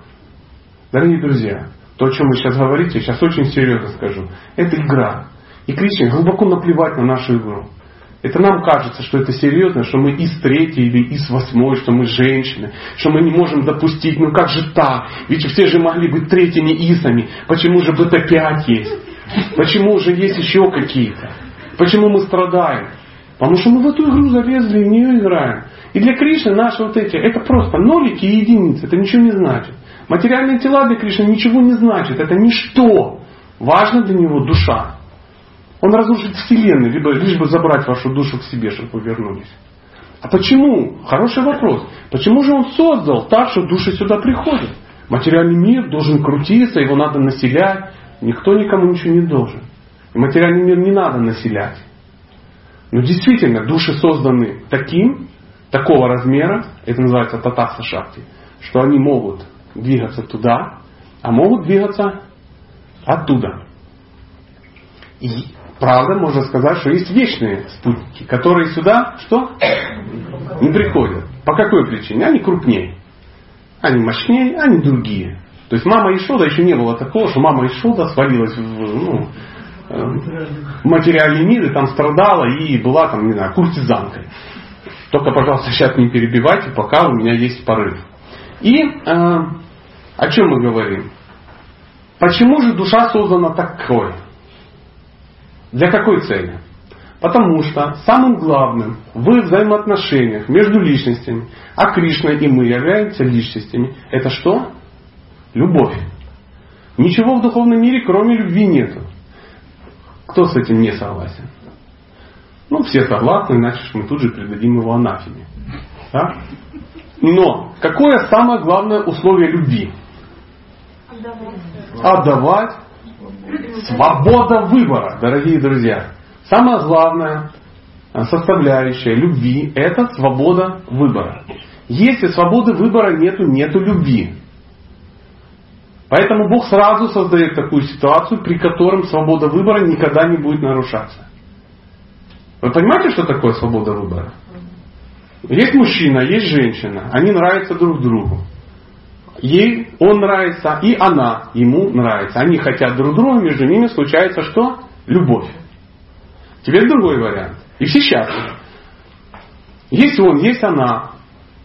Дорогие друзья, то, о чем вы сейчас говорите, я сейчас очень серьезно скажу. Это игра. И Кришне глубоко наплевать на нашу игру. Это нам кажется, что это серьезно, что мы из третьей или из восьмой, что мы женщины, что мы не можем допустить, ну как же так? Ведь все же могли быть третьими исами. Почему же БТ-5 есть? Почему же есть еще какие-то? Почему мы страдаем? Потому что мы в эту игру залезли и в нее играем. И для Кришны наши вот эти, это просто нолики и единицы, это ничего не значит. Материальные тела для Кришны ничего не значит, это ничто. Важно для него душа. Он разрушит вселенную, либо лишь бы забрать вашу душу к себе, чтобы вы вернулись. А почему? Хороший вопрос. Почему же он создал так, что души сюда приходят? Материальный мир должен крутиться, его надо населять. Никто никому ничего не должен. И материальный мир не надо населять. Но действительно, души созданы таким, такого размера, это называется татаса шакти, что они могут двигаться туда, а могут двигаться оттуда. И правда, можно сказать, что есть вечные спутники, которые сюда что? Не приходят. По какой причине? Они крупнее. Они мощнее, они другие. То есть мама Ишода еще не было такого, что мама Ишода свалилась в ну, э, материальный мир и там страдала и была там, не знаю, куртизанкой. Только, пожалуйста, сейчас не перебивайте, пока у меня есть порыв. И э, о чем мы говорим? Почему же душа создана такой? Для какой цели? Потому что самым главным в взаимоотношениях между личностями, а Кришна и мы являемся личностями, это что? Любовь. Ничего в духовном мире, кроме любви, нету. Кто с этим не согласен? Ну, все согласны, иначе мы тут же придадим его анафеме. Да? Но какое самое главное условие любви? Отдавать. Свобода выбора, дорогие друзья. Самое главное составляющая любви – это свобода выбора. Если свободы выбора нету, нету любви. Поэтому Бог сразу создает такую ситуацию, при котором свобода выбора никогда не будет нарушаться. Вы понимаете, что такое свобода выбора? Есть мужчина, есть женщина, они нравятся друг другу. Ей он нравится, и она ему нравится. Они хотят друг друга, между ними случается что? Любовь. Теперь другой вариант. И счастливы. Есть он, есть она.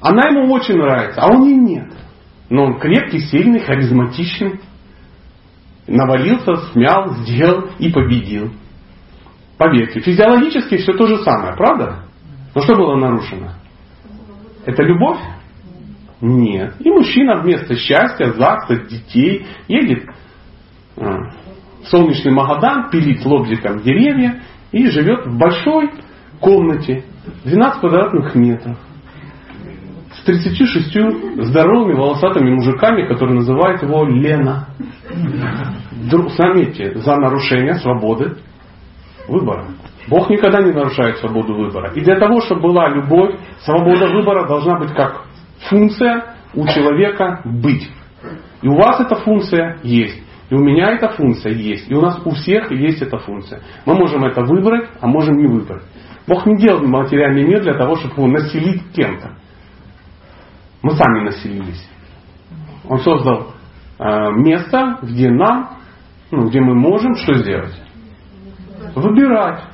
Она ему очень нравится, а он ей нет. Но он крепкий, сильный, харизматичный. Навалился, смял, сделал и победил. Поверьте, физиологически все то же самое, правда? Но что было нарушено? Это любовь? Нет. И мужчина вместо счастья, ЗАГСа, детей едет а, в солнечный Магадан, пилит лобзиком деревья и живет в большой комнате, 12 квадратных метров, с 36 здоровыми волосатыми мужиками, которые называют его Лена. Заметьте, за нарушение свободы выбора. Бог никогда не нарушает свободу выбора. И для того, чтобы была любовь, свобода выбора должна быть как функция у человека быть. И у вас эта функция есть. И у меня эта функция есть. И у нас у всех есть эта функция. Мы можем это выбрать, а можем не выбрать. Бог не делал материальный мир для того, чтобы его населить кем-то. Мы сами населились. Он создал э, место, где нам, ну, где мы можем что сделать? Выбирать.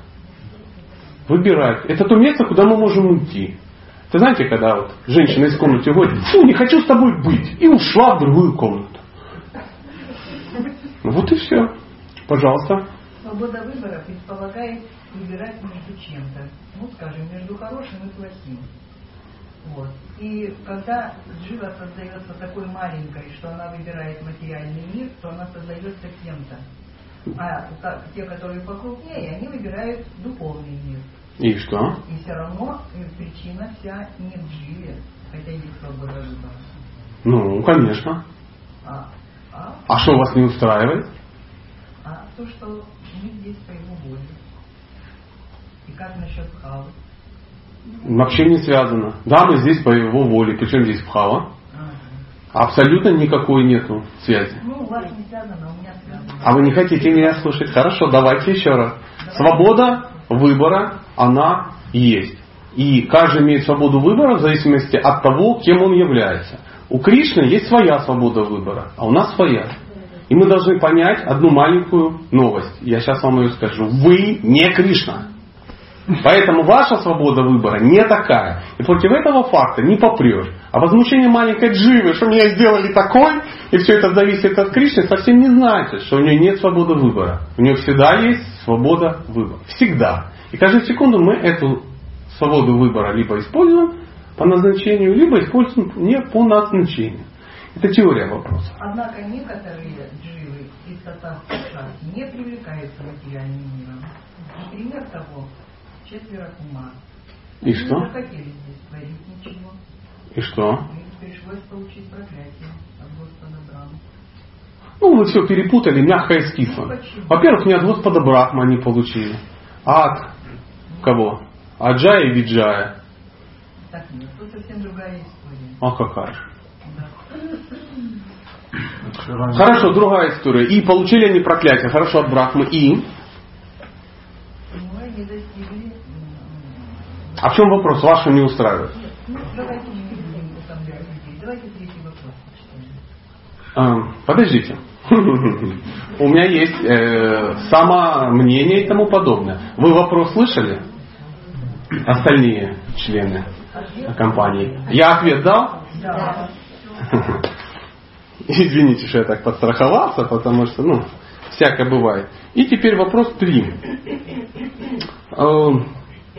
Выбирать. Это то место, куда мы можем уйти. Ты знаете, когда вот женщина из комнаты уходит, фу, не хочу с тобой быть, и ушла в другую комнату. Ну вот и все. Пожалуйста. Свобода выбора предполагает выбирать между чем-то. Ну, скажем, между хорошим и плохим. Вот. И когда джива создается такой маленькой, что она выбирает материальный мир, то она создается кем-то. А те, которые покрупнее, они выбирают духовный мир. И что? И все равно причина вся не в дживе, хотя есть свобода выбора. Ну, конечно. А, а, а что вас не устраивает? А то, что мы здесь по его воле. И как насчет хавы? Вообще не связано. Да, мы здесь по его воле. Причем здесь Бхава? Абсолютно никакой нету связи. Ну, у вас не связано, у меня связано. А вы не хотите меня слушать? Хорошо, давайте еще раз. Свобода выбора, она есть. И каждый имеет свободу выбора в зависимости от того, кем он является. У Кришны есть своя свобода выбора, а у нас своя. И мы должны понять одну маленькую новость. Я сейчас вам ее скажу. Вы не Кришна. Поэтому ваша свобода выбора не такая. И против этого факта не попрешь. А возмущение маленькой дживы, что меня сделали такой, и все это зависит от Кришны, совсем не значит, что у нее нет свободы выбора. У нее всегда есть свобода выбора. Всегда. И каждую секунду мы эту свободу выбора либо используем по назначению, либо используем не по назначению. Это теория вопроса. Однако некоторые дживы из татар не привлекаются материальным миром. Пример того четверо кума. И что? Не захотели здесь творить ничего. И что? Им пришлось получить проклятие. Ну, вы все перепутали, мягкое с кислым. Во-первых, не от Господа Брахма они получили, а от кого? Аджая и Виджая. Так нет, тут совсем другая история. А какая же? Да. Хорошо, другая история. И получили они проклятие. Хорошо, от Брахмы. И? Ну, они достигли... м, А в чем вопрос? Вашу не устраивает? Нет, ну, давайте не будем утомлять людей. Давайте третий вопрос почитаем. А, подождите. У меня есть э, самомнение и тому подобное. Вы вопрос слышали? Остальные члены компании. Я ответ дал? Да. Извините, что я так подстраховался, потому что, ну, всякое бывает. И теперь вопрос три.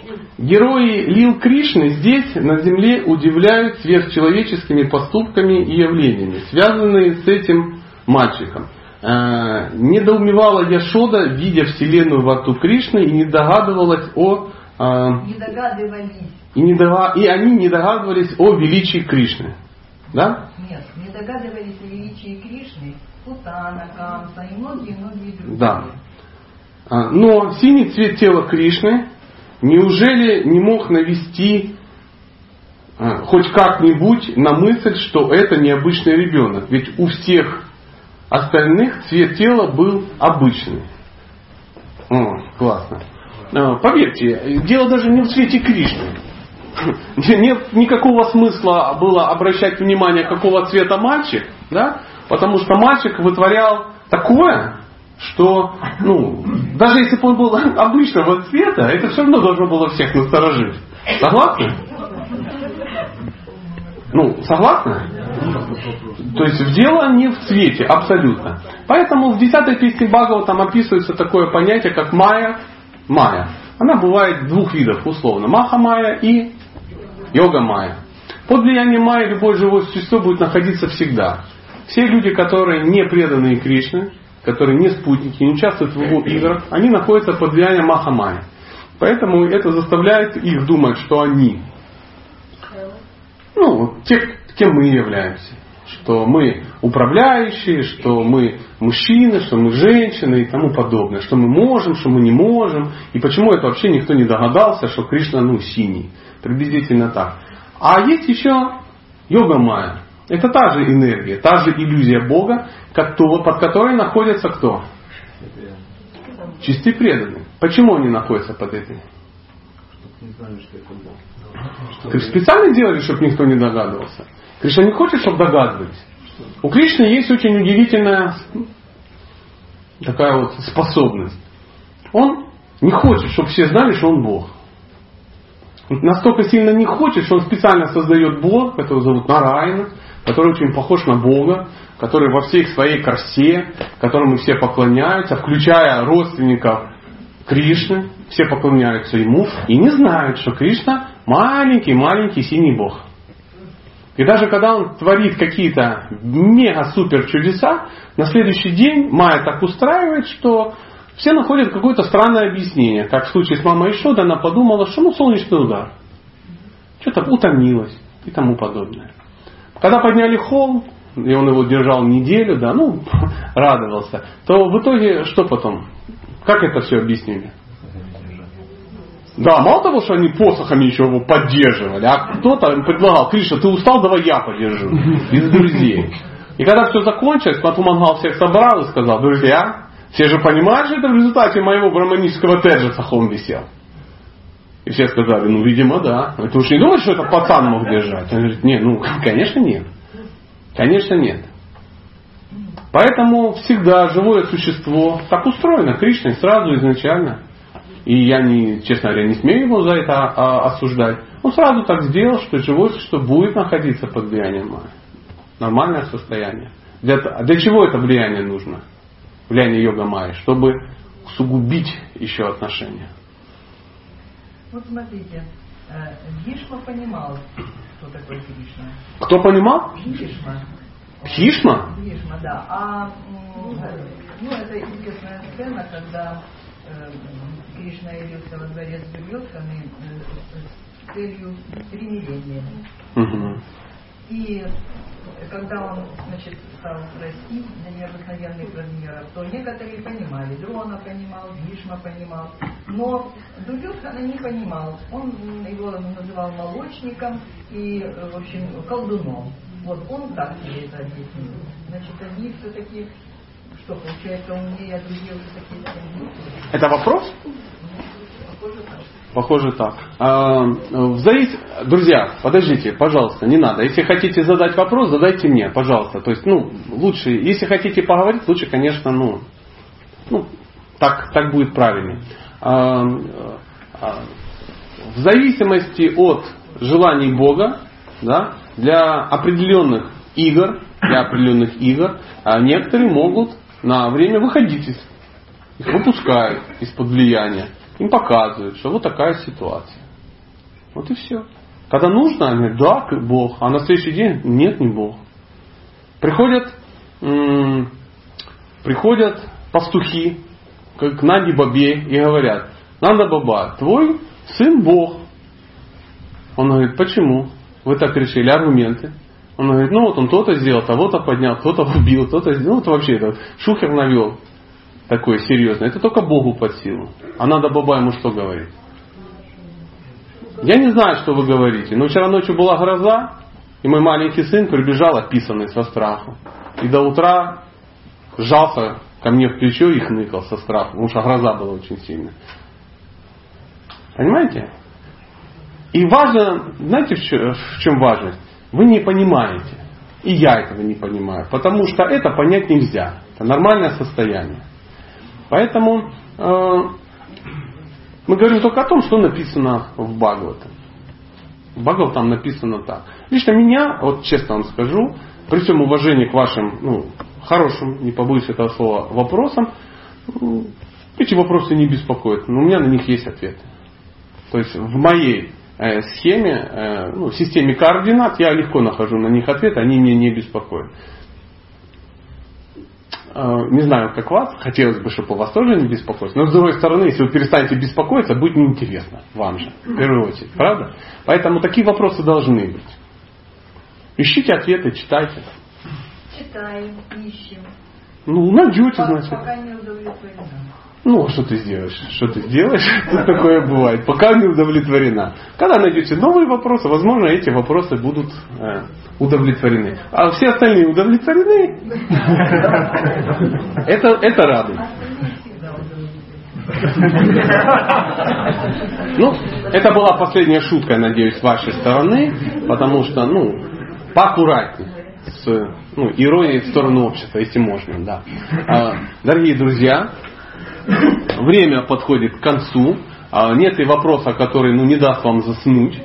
Э, Герои Лил Кришны здесь, на Земле, удивляют сверхчеловеческими поступками и явлениями, связанные с этим мальчиком. Э, Недоумевала Яшода, видя Вселенную во рту Кришны, и не догадывалась о э, Не догадывались. и, не дога- и они не догадывались о величии Кришны. Да? Нет, не догадывались о величии Кришны, Путана, Камса и многие-многие другие. Да. А, Но синий цвет тела Кришны неужели не мог навести а, хоть как-нибудь на мысль, что это необычный ребенок? Ведь у всех остальных цвет тела был обычный. О, классно. А, Поверьте, дело даже не в цвете Кришны. Нет никакого смысла было обращать внимание, какого цвета мальчик, да? потому что мальчик вытворял такое, что, ну, даже если бы он был обычного цвета, это все равно должно было всех насторожить. Согласны? Ну, согласны? То есть дело не в цвете, абсолютно. Поэтому в 10 песне Бхагава там описывается такое понятие, как майя, майя. Она бывает двух видов условно. Маха майя и йога майя. Под влиянием майя любое живое существо будет находиться всегда. Все люди, которые не преданные Кришне, которые не спутники, не участвуют в его играх, они находятся под влиянием Маха майя. Поэтому это заставляет их думать, что они ну, те, кем мы являемся. Что мы управляющие, что мы мужчины, что мы женщины и тому подобное. Что мы можем, что мы не можем. И почему это вообще никто не догадался, что Кришна ну, синий. Приблизительно так. А есть еще йога майя. Это та же энергия, та же иллюзия Бога, под которой находятся кто? Чистые преданные. Почему они находятся под этой? Ты специально делали, чтобы никто не догадывался? Кришна не хочет, чтобы догадывались. У Кришны есть очень удивительная такая вот способность. Он не хочет, чтобы все знали, что он Бог. Он настолько сильно не хочет, что он специально создает Бога, которого зовут Нарайна, который очень похож на Бога, который во всей своей красе, которому все поклоняются, включая родственников Кришны, все поклоняются ему и не знают, что Кришна маленький-маленький синий бог. И даже когда он творит какие-то мега-супер чудеса, на следующий день Майя так устраивает, что все находят какое-то странное объяснение. Как в случае с мамой Ишода, она подумала, что ну солнечный удар. Что-то утомилась и тому подобное. Когда подняли холм, и он его держал неделю, да, ну, радовался, то в итоге что потом? Как это все объяснили? Да, мало того, что они посохами еще его поддерживали, а кто-то им предлагал, Кришна, ты устал, давай я подержу. Из друзей. И когда все закончилось, Матумангал всех собрал и сказал, друзья, все же понимают, что это в результате моего браманического теджеса холм висел. И все сказали, ну, видимо, да. Ты уж не думаешь, что это пацан мог держать? Он говорит, нет, ну, конечно, нет. Конечно, нет. Поэтому всегда живое существо так устроено Кришной сразу изначально. И я, не, честно говоря, не смею его за это а, осуждать. Он сразу так сделал, что живое существо будет находиться под влиянием Майя. Нормальное состояние. Для, для чего это влияние нужно? Влияние йога майи, чтобы усугубить еще отношения. Вот смотрите, Бхишма понимал, что такое Кришна. Кто понимал? Бхишма. Бхишма? Бхишма, да. А ну, это известная сцена, когда э, Кришна явился во дворец Дурьотханы э, с целью примирения. Угу. И когда он значит, стал расти до необыкновенных размеров, то некоторые понимали, Дрона понимал, Вишма понимал, но Дурьотхана не понимал. Он его называл молочником и, в общем, колдуном. Вот он так себе это объяснил. Значит, они все-таки, что получается, умнее, а другие уже такие Это вопрос? Похоже так. А, в завис... Друзья, подождите, пожалуйста, не надо. Если хотите задать вопрос, задайте мне, пожалуйста. То есть, ну, лучше, если хотите поговорить, лучше, конечно, ну, ну так, так будет правильнее. А, а, в зависимости от желаний Бога, да, для определенных игр, для определенных игр, некоторые могут на время выходить из их выпускают из-под влияния им показывают, что вот такая ситуация. Вот и все. Когда нужно, они говорят, да, Бог. А на следующий день, нет, не Бог. Приходят, м- приходят пастухи к Наде Бабе и говорят, Нада Баба, твой сын Бог. Он говорит, почему? Вы так решили, аргументы. Он говорит, ну вот он то-то сделал, того-то поднял, кто-то убил, кто-то сделал. Ну вот вообще этот шухер навел такое серьезное, это только Богу под силу. А надо баба ему что говорить? Я не знаю, что вы говорите, но вчера ночью была гроза, и мой маленький сын прибежал описанный со страху. И до утра сжался ко мне в плечо и хныкал со страху, потому что гроза была очень сильная. Понимаете? И важно, знаете, в чем важность? Вы не понимаете. И я этого не понимаю. Потому что это понять нельзя. Это нормальное состояние. Поэтому э, мы говорим только о том, что написано в Бхагаватам. В Бхагаватам там написано так. Лично меня, вот честно вам скажу, при всем уважении к вашим ну, хорошим, не побоюсь этого слова, вопросам, эти вопросы не беспокоят, но у меня на них есть ответы. То есть в моей э, схеме, э, ну, системе координат я легко нахожу на них ответы, они меня не беспокоят. Э, не знаю, как вас, хотелось бы, чтобы у вас тоже не беспокоилось, но с другой стороны, если вы перестанете беспокоиться, будет неинтересно вам же, в первую очередь, правда? Поэтому такие вопросы должны быть. Ищите ответы, читайте. Читаем, ищем. Ну, найдете, значит. Пока не удовлетворена. Ну, что ты сделаешь? Что ты сделаешь? Тут такое бывает. Пока не удовлетворена. Когда найдете новые вопросы, возможно, эти вопросы будут э, удовлетворены. А все остальные удовлетворены. Это, это радует. Ну, это была последняя шутка, надеюсь, с вашей стороны, потому что, ну, поаккуратнее с ну, иронией в сторону общества, если можно, да. А, дорогие друзья, время подходит к концу. А, нет и вопроса, который ну, не даст вам заснуть,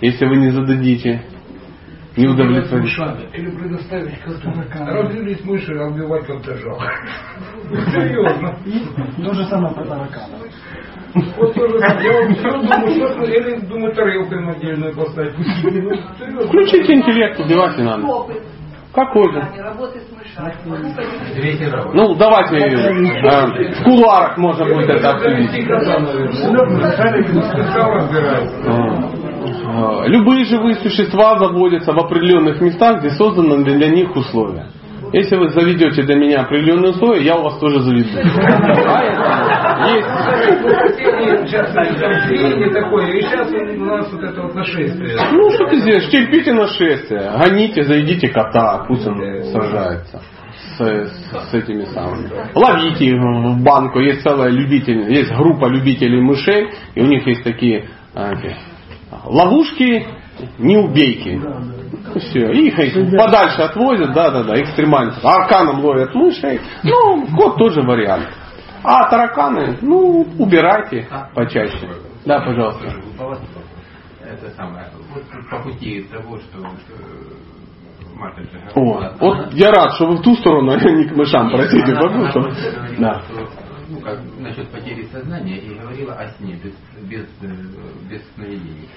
если вы не зададите. Не удовлетворить. Или предоставить как-то Разделить мыши, а убивать жалко. Серьезно. То же самое про тараканов. Вот тоже я все думаю, что или думаю, тарелку отдельную поставить. Включите интеллект, убивать не надо. Же? Раунд. Ну, давайте э, в кулуарах можно будет это обсудить. Любые живые существа заводятся в определенных местах, где созданы для них условия. Если вы заведете для меня определенные условия, я у вас тоже заведу. Есть... Ну, что ты сделаешь? Терпите нашествие. Гоните, заведите кота, пусть он сражается с, с этими самыми. Ловите их в банку. Есть целая любитель, есть группа любителей мышей, и у них есть такие эти, ловушки, не убейки. И все. И их, их подальше отвозят, да, да, да, экстремально. Арканом ловят мышей. Ну, кот тоже вариант. А тараканы, ну, убирайте почаще. Да, пожалуйста. Это самое, вот по пути того, что э, О, вот я рад, что вы в ту сторону, а не к мышам, простите, она, что... Да. ну, как, насчет потери сознания и говорила о сне без, без, э, без сновидений.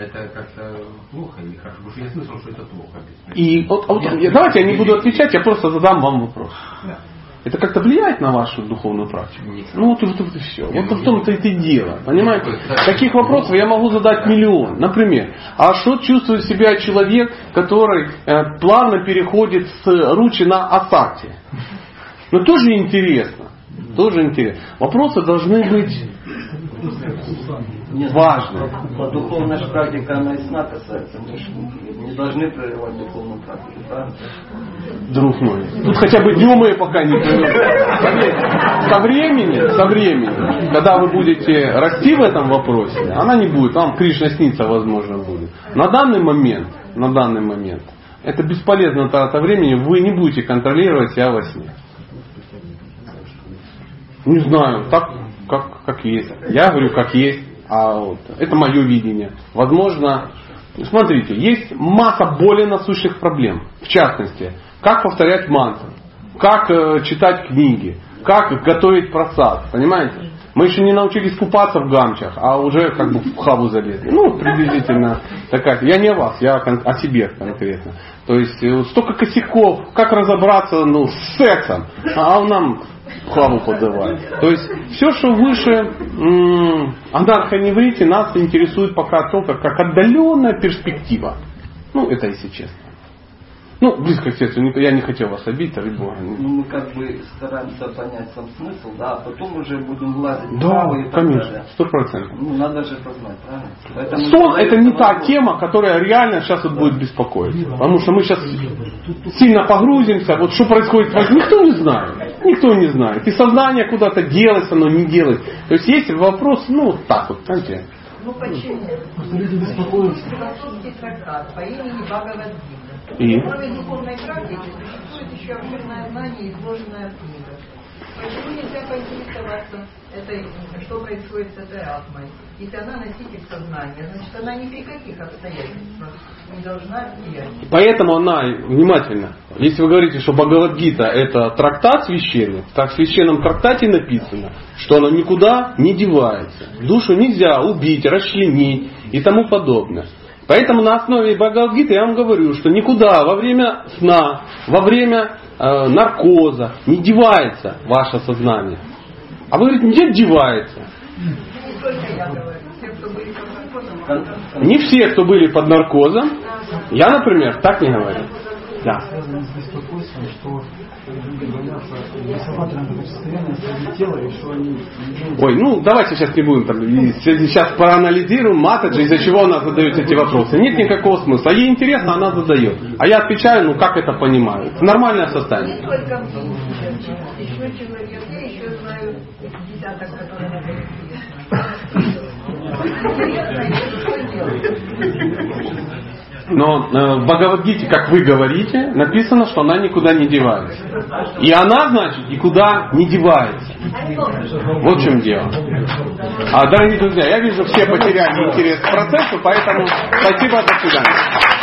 Это как-то плохо или хорошо? Потому что я слышал, что это плохо. И вот, вот, давайте я не буду отвечать, я просто задам вам вопрос. Да. Это как-то влияет на вашу духовную практику? Ну вот, вот, вот и все. Вот в том-то и дело. Понимаете? Таких вопросов я могу задать миллион. Например, а что чувствует себя человек, который э, плавно переходит с ручи на асакти? Ну тоже интересно. Тоже интересно. Вопросы должны быть Нет, важны. По духовная же практика, она и сна касается. Мы же не должны прерывать духовную практику, правильно? друг мой. Тут хотя бы днем ее пока не Со временем, со временем, когда вы будете расти в этом вопросе, она не будет, вам Кришна снится, возможно, будет. На данный момент, на данный момент, это бесполезно трата времени, вы не будете контролировать себя во сне. Не знаю, так как, как есть. Я говорю, как есть. А вот, это мое видение. Возможно, смотрите, есть масса более насущих проблем. В частности, как повторять мантру, как э, читать книги, как готовить просад. Понимаете? Мы еще не научились купаться в гамчах, а уже как бы в хаву залезли. Ну, приблизительно такая. Я не о вас, я о себе конкретно. То есть э, столько косяков, как разобраться ну, с сексом, а он нам хаву подавать. То есть все, что выше анархоневрите, нас интересует пока только как отдаленная перспектива. Ну, это если честно. Ну, близко к сердцу, я не хотел вас обидеть, ради Бога. Ну, мы как бы стараемся понять сам смысл, да, а потом уже будем влазить в Да, и так конечно, далее. сто процентов. Ну, надо же познать, правильно? Поэтому Сон это не та возможность. тема, которая реально сейчас вот будет беспокоить. Потому что мы сейчас сильно погрузимся. Вот что происходит, никто не знает. Никто не знает. И сознание куда-то делается, оно не делает. То есть есть вопрос, ну, так вот, знаете. Ну почему? Просто люди беспокоятся. Философский трактат по имени Бхагавадгита. И? Кроме духовной практики существует еще обширное знание, изложенное в книгах. Почему нельзя поинтересоваться, этой, что происходит с этой атмой? Если она носитель сознания, значит она ни при каких обстоятельствах не должна влиять. Поэтому она, внимательно, если вы говорите, что Бхагавадгита это трактат священный, так в священном трактате написано, что она никуда не девается. Душу нельзя убить, расчленить и тому подобное. Поэтому на основе Бхагавадгиты я вам говорю, что никуда во время сна, во время э, наркоза не девается ваше сознание. А вы говорите, где девается? Не все, кто были под наркозом. Я, например, так не говорю. Да. Ой, ну давайте сейчас не будем там, сейчас проанализируем Матаджи, из-за чего она задает эти вопросы. Нет никакого смысла. Ей интересно, она задает. А я отвечаю, ну как это понимаю. Это нормальное состояние. еще Но э, в Бхагавадгите, как вы говорите, написано, что она никуда не девается. И она, значит, никуда не девается. Вот в чем дело. А, дорогие друзья, я вижу, все потеряли интерес к процессу, поэтому спасибо, до свидания.